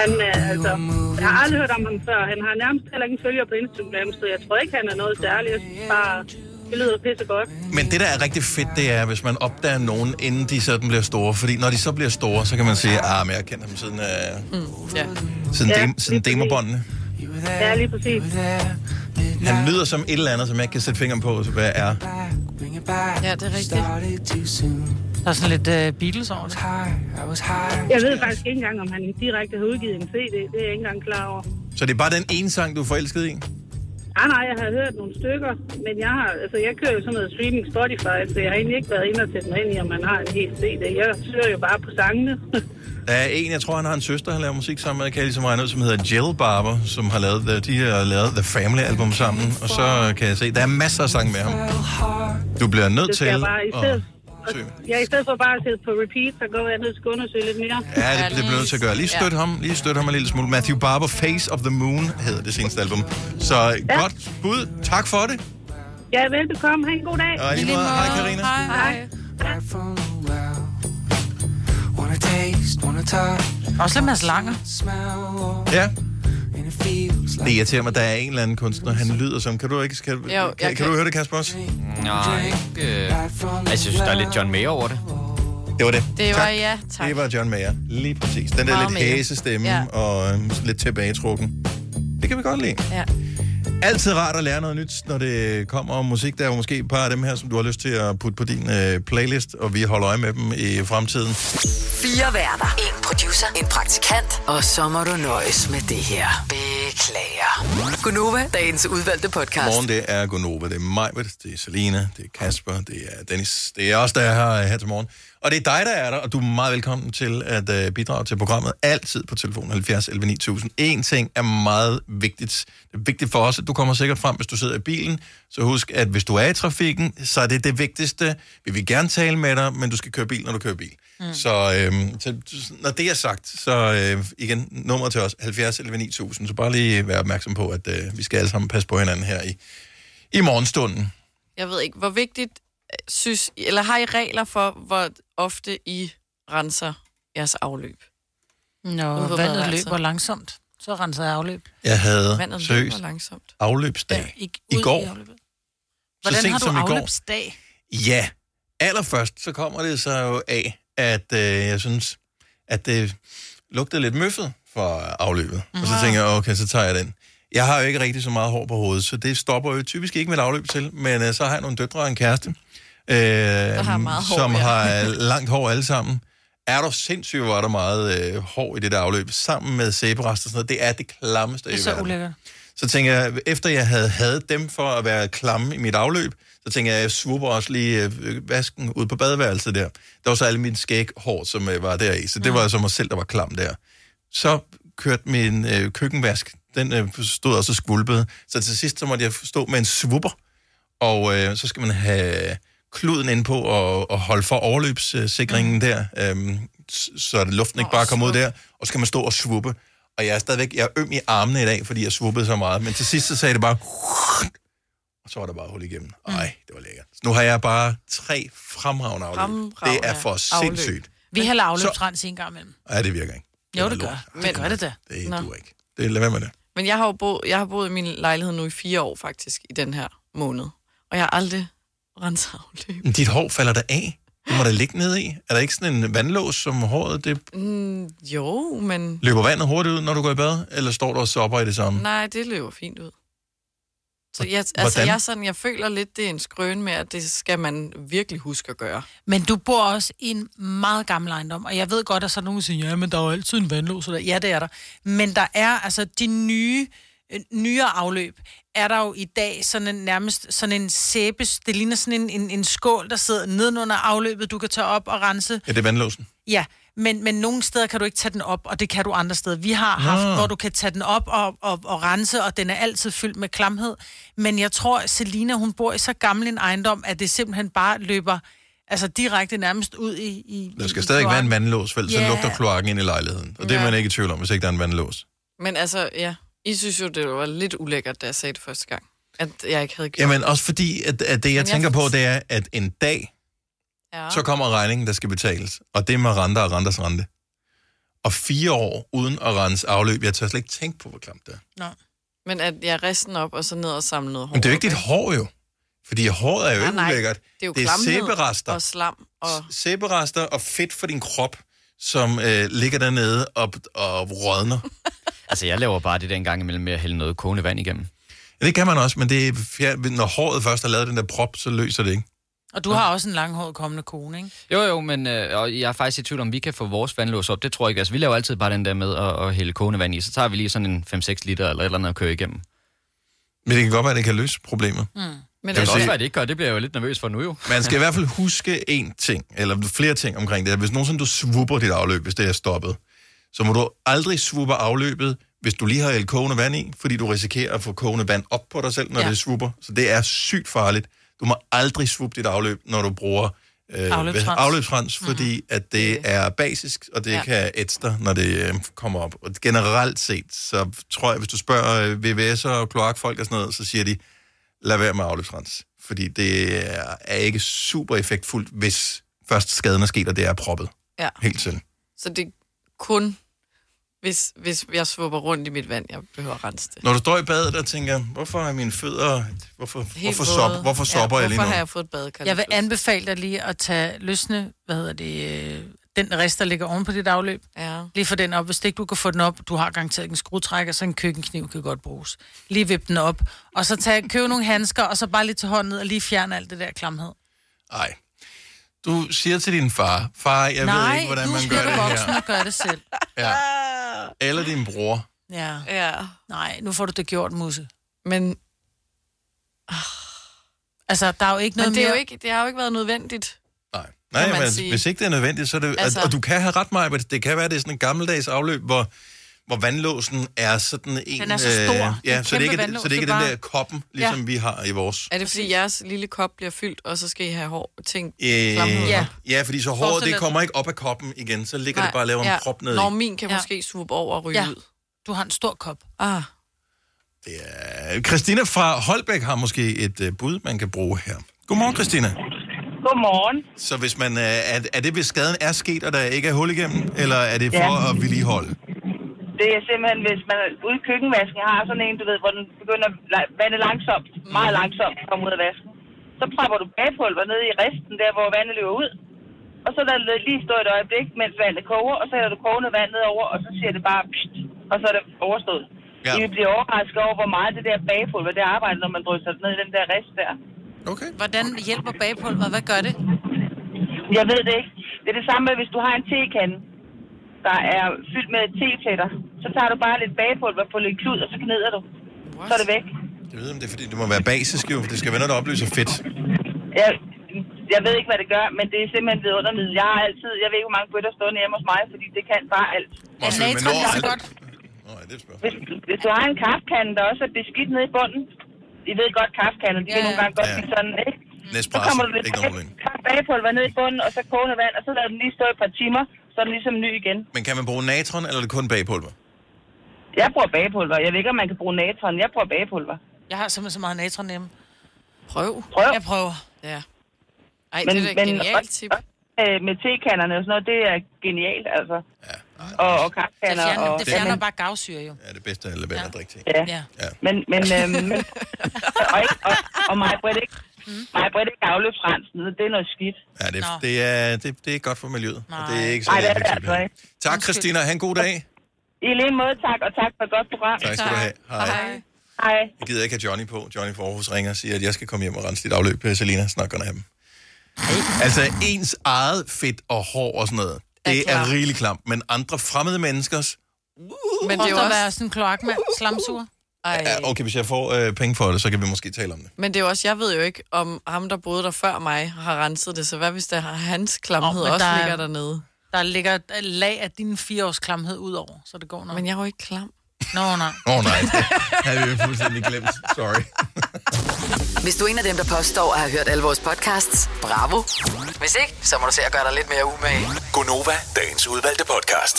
Han, øh, altså, jeg har aldrig hørt om ham før. Han har nærmest heller ingen følger på Instagram, så jeg tror ikke, han er noget særligt. Jeg synes bare, det lyder pisse godt. Men det, der er rigtig fedt, det er, hvis man opdager nogen, inden de sådan bliver store. Fordi når de så bliver store, så kan man sige, ah, men jeg kendt dem siden, øh, Mm. Ja. siden, ja, dem, siden demobåndene. Ja, lige præcis. Han lyder som et eller andet, som jeg ikke kan sætte fingeren på, hvad er. Ja, det er rigtigt. Der er sådan lidt uh, Beatles over det. Jeg ved faktisk ikke engang, om han direkte har udgivet en CD. Det er jeg ikke engang klar over. Så det er bare den ene sang, du er forelsket i? Nej, nej, jeg har hørt nogle stykker, men jeg har, altså jeg kører jo sådan noget streaming Spotify, så jeg har egentlig ikke været inde og sætte mig ind i, om man har en hel CD. Jeg søger jo bare på sangene. <laughs> Der er en, jeg tror, han har en søster, han laver musik sammen med, kan jeg ligesom regne ud, som hedder Jill Barber, som har lavet, the, de har lavet The Family-album sammen. Og så kan jeg se, der er masser af sange med ham. Du bliver nødt det til at... Ja, i stedet for bare at sætte på repeat, så går jeg ned og undersøge lidt mere. Ja, det, det bliver nødt til at gøre. Lige støt ham, lige støt ham en lille smule. Matthew Barber, Face of the Moon, hedder det seneste album. Så ja. godt bud. Tak for det. Ja, velbekomme. Ha' en god dag. Og lige måde. Hej, Karina. Hej. Touch. Også lidt Mads Langer. Ja. Det irriterer mig, at der er en eller anden kunstner, han lyder som... Kan du ikke... Kan, Jo, kan, kan, kan. du høre det, Kasper, også? Nej, ikke... Øh, altså, jeg synes, der er lidt John Mayer over det. Det var det. Det var tak. ja, tak. Det var John Mayer. Lige præcis. Den der Meget lidt hæse stemme Ja. og øhm, lidt tilbagetrukken. Det kan vi godt lide. Ja. Altid rart at lære noget nyt, når det kommer om musik. Der er jo måske et par af dem her, som du har lyst til at putte på din øh, playlist, og vi holder øje med dem i fremtiden. Fire værter. En producer. En praktikant. Og så må du nøjes med det her. Beklager. Gunova, dagens udvalgte podcast. Morgen, det er Gonova, det er Majbert, det er Selina, det er Kasper, det er Dennis. Det er også der er her, her til morgen. Og det er dig, der er der, og du er meget velkommen til at uh, bidrage til programmet. Altid på telefon 70 11 9000. En ting er meget vigtigt. Det er vigtigt for os, at du kommer sikkert frem, hvis du sidder i bilen. Så husk, at hvis du er i trafikken, så er det det vigtigste. Vi vil gerne tale med dig, men du skal køre bil, når du kører bil. Mm. Så, øhm, så når det er sagt, så øh, igen, nummer til os, 70 11 9000. Så bare lige være opmærksom på, at øh, vi skal alle sammen passe på hinanden her i, i morgenstunden. Jeg ved ikke, hvor vigtigt øh, synes, eller har I regler for, hvor ofte I renser jeres afløb? Nå, Ude vandet løber langsomt. Så renser jeg afløb. Jeg havde Vandet seriøst løber langsomt. afløbsdag I, i ud går. I afløbet. Så Hvordan sent har du som i går. afløbsdag? Ja, allerførst så kommer det så jo af, at øh, jeg synes, at det lugtede lidt møffet for afløbet. Mm. Og så tænker jeg, okay, så tager jeg den. Jeg har jo ikke rigtig så meget hår på hovedet, så det stopper jo typisk ikke mit afløb til, men øh, så har jeg nogle døtre og en kæreste, øh, har hår, som ja. har <laughs> langt hår alle sammen. Er du sindssygt, hvor er der meget øh, hår i det der afløb, sammen med sæberester og sådan noget. Det er det klammeste Det er i så verden. ulækkert. Så tænker jeg, efter jeg havde hadet dem for at være klamme i mit afløb, så tænker jeg, jeg svupper også lige øh, vasken ud på badeværelset der. Der var så alle mine skæghår, som øh, var der i, så det var altså mig selv, der var klam der. Så kørte min øh, køkkenvask, den øh, stod også og skvulpede, så til sidst så måtte jeg stå med en svupper, og øh, så skal man have kluden ind på og, og holde for overløbssikringen mm. der, øh, så luften ikke bare kommer ud der, og så skal man stå og svuppe. Og jeg er stadigvæk, jeg er øm i armene i dag, fordi jeg svuppede så meget. Men til sidst så sagde det bare... Så var der bare hul igennem. Ej, det var lækkert. Nu har jeg bare tre fremragende afløb. Fremragende det er for afløb. sindssygt. Vi hælder afløbsrens en gang imellem. Nej, det virker ikke. Jo, er det gør. Det gør det da. Det Nå. du ikke. Det lad være med det. Men jeg har jo boet, jeg har boet i min lejlighed nu i fire år faktisk, i den her måned. Og jeg har aldrig renset afløb. Men dit hår falder der af. Det må der ligge ned i. Er der ikke sådan en vandlås, som håret det Mm, jo, men løber vandet hurtigt ud, når du går i bad? Eller står du og sopper i det samme? nej, det løber fint ud. Så jeg, altså, Hvordan? jeg, sådan, jeg føler lidt, det er en skrøn med, at det skal man virkelig huske at gøre. Men du bor også i en meget gammel ejendom, og jeg ved godt, at så er nogen der siger, ja, men der er jo altid en vandlås. der." Ja, det er der. Men der er altså de nye, øh, nyere afløb, er der jo i dag sådan en, nærmest sådan en sæbes, det ligner sådan en, en, en skål, der sidder nedenunder afløbet, du kan tage op og rense. Ja, det er vandlåsen. Ja, men, men nogle steder kan du ikke tage den op, og det kan du andre steder. Vi har haft, hvor du kan tage den op og, og, og rense, og den er altid fyldt med klamhed. Men jeg tror, Selina, hun bor i så gammel en ejendom, at det simpelthen bare løber... Altså direkte nærmest ud i... i Der skal i stadig være en kloakken. vandlås, for ellers så lugter kloakken ind i lejligheden. Og det er Ja. man ikke i tvivl om, hvis ikke der er en vandlås. Men altså, ja. I synes jo, det var lidt ulækkert, da jeg sagde det første gang. At jeg ikke havde gjort Jamen også fordi, at, at det jeg jeg tænker på, forstår- det er, at en dag, Ja. så kommer regningen, der skal betales. Og det er med renter og renters rente. Og fire år uden at rense afløb, jeg tør slet ikke tænke på, hvor klamt det er. Nå. Men at jeg resten op, og så ned og samle noget hår. Men det er jo ikke dit hår jo. Fordi håret er jo Nej, ikke nej. ulækkert. Det er jo det er sæberester. og slam. Og... Sæberester og fedt for din krop, som øh, ligger dernede og, og rådner. <laughs> Altså, jeg laver bare det der en gang imellem med at hælde noget kogende vand igennem. Ja, det kan man også, men det er, når håret først har lavet den der prop, så løser det ikke. Og du har også en langhåret kommende kone, ikke? Jo, jo, men øh, og jeg er faktisk i tvivl om, vi kan få vores vandlås op. Det tror jeg ikke. Altså, vi laver altid bare den der med at, at hælde kogende vand i. Så tager vi lige sådan en 5-6 liter eller et eller andet at køre igennem. Men det kan godt være, at det kan løse problemet. Mm. Men det kan også sige- være, at det ikke gør. Det bliver jeg jo lidt nervøs for nu jo. Man skal i <laughs> hvert fald huske én ting, eller flere ting omkring det. Hvis nogensinde du swooper dit afløb, hvis det er stoppet, så må du aldrig swoope afløbet, hvis du lige har hældt kogende vand i, fordi du risikerer at få kogende vand op på dig selv, når Ja. ja. det swooper. Så det er sygt farligt. Du må aldrig swoope dit afløb, når du bruger øh, Afløbsrens. afløbsrens, fordi at det er basisk, og det Ja. kan ætse dig, når det øh, kommer op. Og generelt set, så tror jeg, hvis du spørger øh, VVS'er og kloakfolk og sådan noget, så siger de, lad være med afløbsrens. Fordi det er, ikke super effektfuldt, hvis først skaden er sket, og det er proppet. Ja. Helt selv. Så det kun, hvis, hvis jeg svupper rundt i mit vand, jeg behøver at rense det. Når du står i badet og tænker, hvorfor er mine fødder, hvorfor, Helt hvorfor, sop, hvorfor sopper ja, jeg lige hvorfor nu? har jeg fået et badekar? Jeg vil anbefale dig lige at tage løsne, hvad hedder det, øh, den rest, der ligger oven på dit afløb. Ja. Lige få den op. Hvis ikke du kan få den op, du har garanteret en skruetrækker, så en køkkenkniv kan godt bruges. Lige vip den op, og så tag, køb nogle handsker, og så bare lige til hånden ned og lige fjerne alt det der klamhed. Nej. Du siger til din far, far, jeg Nej, ved ikke, hvordan man gør du det voksen her. og gøre det selv. <laughs> Ja. Eller din bror. Ja. ja. Nej, nu får du det gjort, Musse. Men... Altså, der er jo ikke noget Men det, er jo mere- ikke, det har jo ikke været nødvendigt. Nej, man men sige. hvis ikke det er nødvendigt, så er det... Altså... Altså- Og du kan have ret meget, men det kan være, det er sådan en gammeldags afløb, hvor, hvor vandlåsen er sådan en... Den er så stor. Øh, ja, så det, ikke, er- vandlås, så det ikke det er er den bare- der koppen, ligesom Ja. vi har i vores. Er det, fordi jeres lille kop bliver fyldt, og så skal I have hår ting? Øh, ja. ja, fordi så håret, det kommer ikke op af koppen igen, så ligger det bare og laver en prop ned Når i. min kan Ja. måske swoop over og ryge Ja. ud. Du har en stor kop. Ah. Øh, Christina fra Holbæk har måske et uh, bud, man kan bruge her. Godmorgen, Christina. Godmorgen. Så hvis man, uh, er, er det, hvis skaden er sket, og der ikke er hul igennem, eller er det for Ja. at vedligeholde? Det er simpelthen, hvis man ude i køkkenvasken har sådan en, du ved, hvor den begynder at vande langsomt, meget langsomt at komme ud af vasken. Så propper du bagpulver ned i resten, der hvor vandet løber ud. Og så lader det lige stå et øjeblik, mens vandet koger, og så hæller du kogende vand ned over, og så siger det bare pst, og så er det overstået. Ja. I vil blive overrasket over, hvor meget det der bagpulver, det arbejder, når man drysser det ned i den der rest der. Okay. Hvordan hjælper bagpulver? Hvad gør det? Jeg ved det ikke. Det er det samme med, hvis du har en tekande, der er fyldt med tepletter. Så tager du bare lidt bagpulver på lidt klud, og så gnider du. Så er det væk. Jeg ved, om det er, fordi det må være basisk jo, det skal være noget, der opløser fedt. Jeg, jeg ved ikke, hvad det gør, men det er simpelthen vidundermiddel. Jeg har altid, jeg ved ikke, hvor mange bøtter stående hjemme hos mig, fordi det kan bare alt. Er natron lige så godt? Hvis, hvis du har en kaffekande, der også er beskidt nede i bunden, I ved godt, kaffekander, de kan nogle gange godt blive sådan, ikke? Så Nespresso, kommer du lidt ikke ned i bunden, og så kogende vand, og så lader den lige stå et par timer, så er den ligesom ny igen. Men kan man bruge natron, eller er det kun bagpulver? Jeg bruger bagpulver. Jeg ved ikke, om man kan bruge natron. Jeg bruger bagpulver. Jeg har simpelthen så meget natron hjemme. Prøv. Prøv. Jeg prøver. Ja. Ej, det er da et genialt tip. Øh, med tekanderne og sådan noget, det er genialt, altså. Ja, og, og Det kaffekander. fjerner, og, det fjerner bare gavsyre jo. Ja, det bedste er at lade være med at drikke til. Ja. ja. ja. Men, men, <laughs> øhm, men og, ikke, og, og mig, Britt, ikke, mig, Britt, ikke afløbsrensen, det er noget skidt. Ja, det, det, er, det, det er ikke godt for miljøet. Og det er ikke så Nej, det er det altså ikke. Tak, Christina. Ha' en god dag. I lige måde, tak, og tak for et godt program. Tak skal du have. Hej. Hej. Hej. Jeg gider ikke have Johnny på. Johnny fra Aarhus ringer og siger, at jeg skal komme hjem og rense dit afløb. Selina snakker af dem. Altså, ens eget fedt og hår og sådan noget, det er, klar. rigeligt klamt. Men andre fremmede menneskers... Men det er jo også... at være sådan en kloakmand, slamsuger. Ej. Ja, okay, hvis jeg får øh, penge for det, så kan vi måske tale om det. Men det er jo også, jeg ved jo ikke, om ham, der boede der før mig, har renset det. Så hvad hvis der har hans klamhed men også der er- ligger dernede? Der ligger et lag af din fireårs klamhed ud over, så det går nok. Men jeg er jo ikke klam. Nå, nej. Åh oh, nej, det havde vi fuldstændig glemt. Sorry. Hvis du er en af dem, der påstår at have hørt alle vores podcasts, bravo. Hvis ikke, så må du se at gøre dig lidt mere umage. Gonova, dagens udvalgte podcast.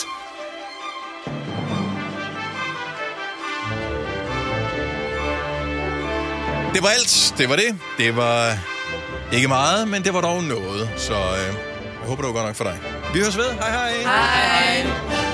Det var alt. Det var det. Det var ikke meget, men det var dog noget. Så øh, jeg håber, det var godt nok for dig. Vi høres ved. Hej hej. Hej. hej.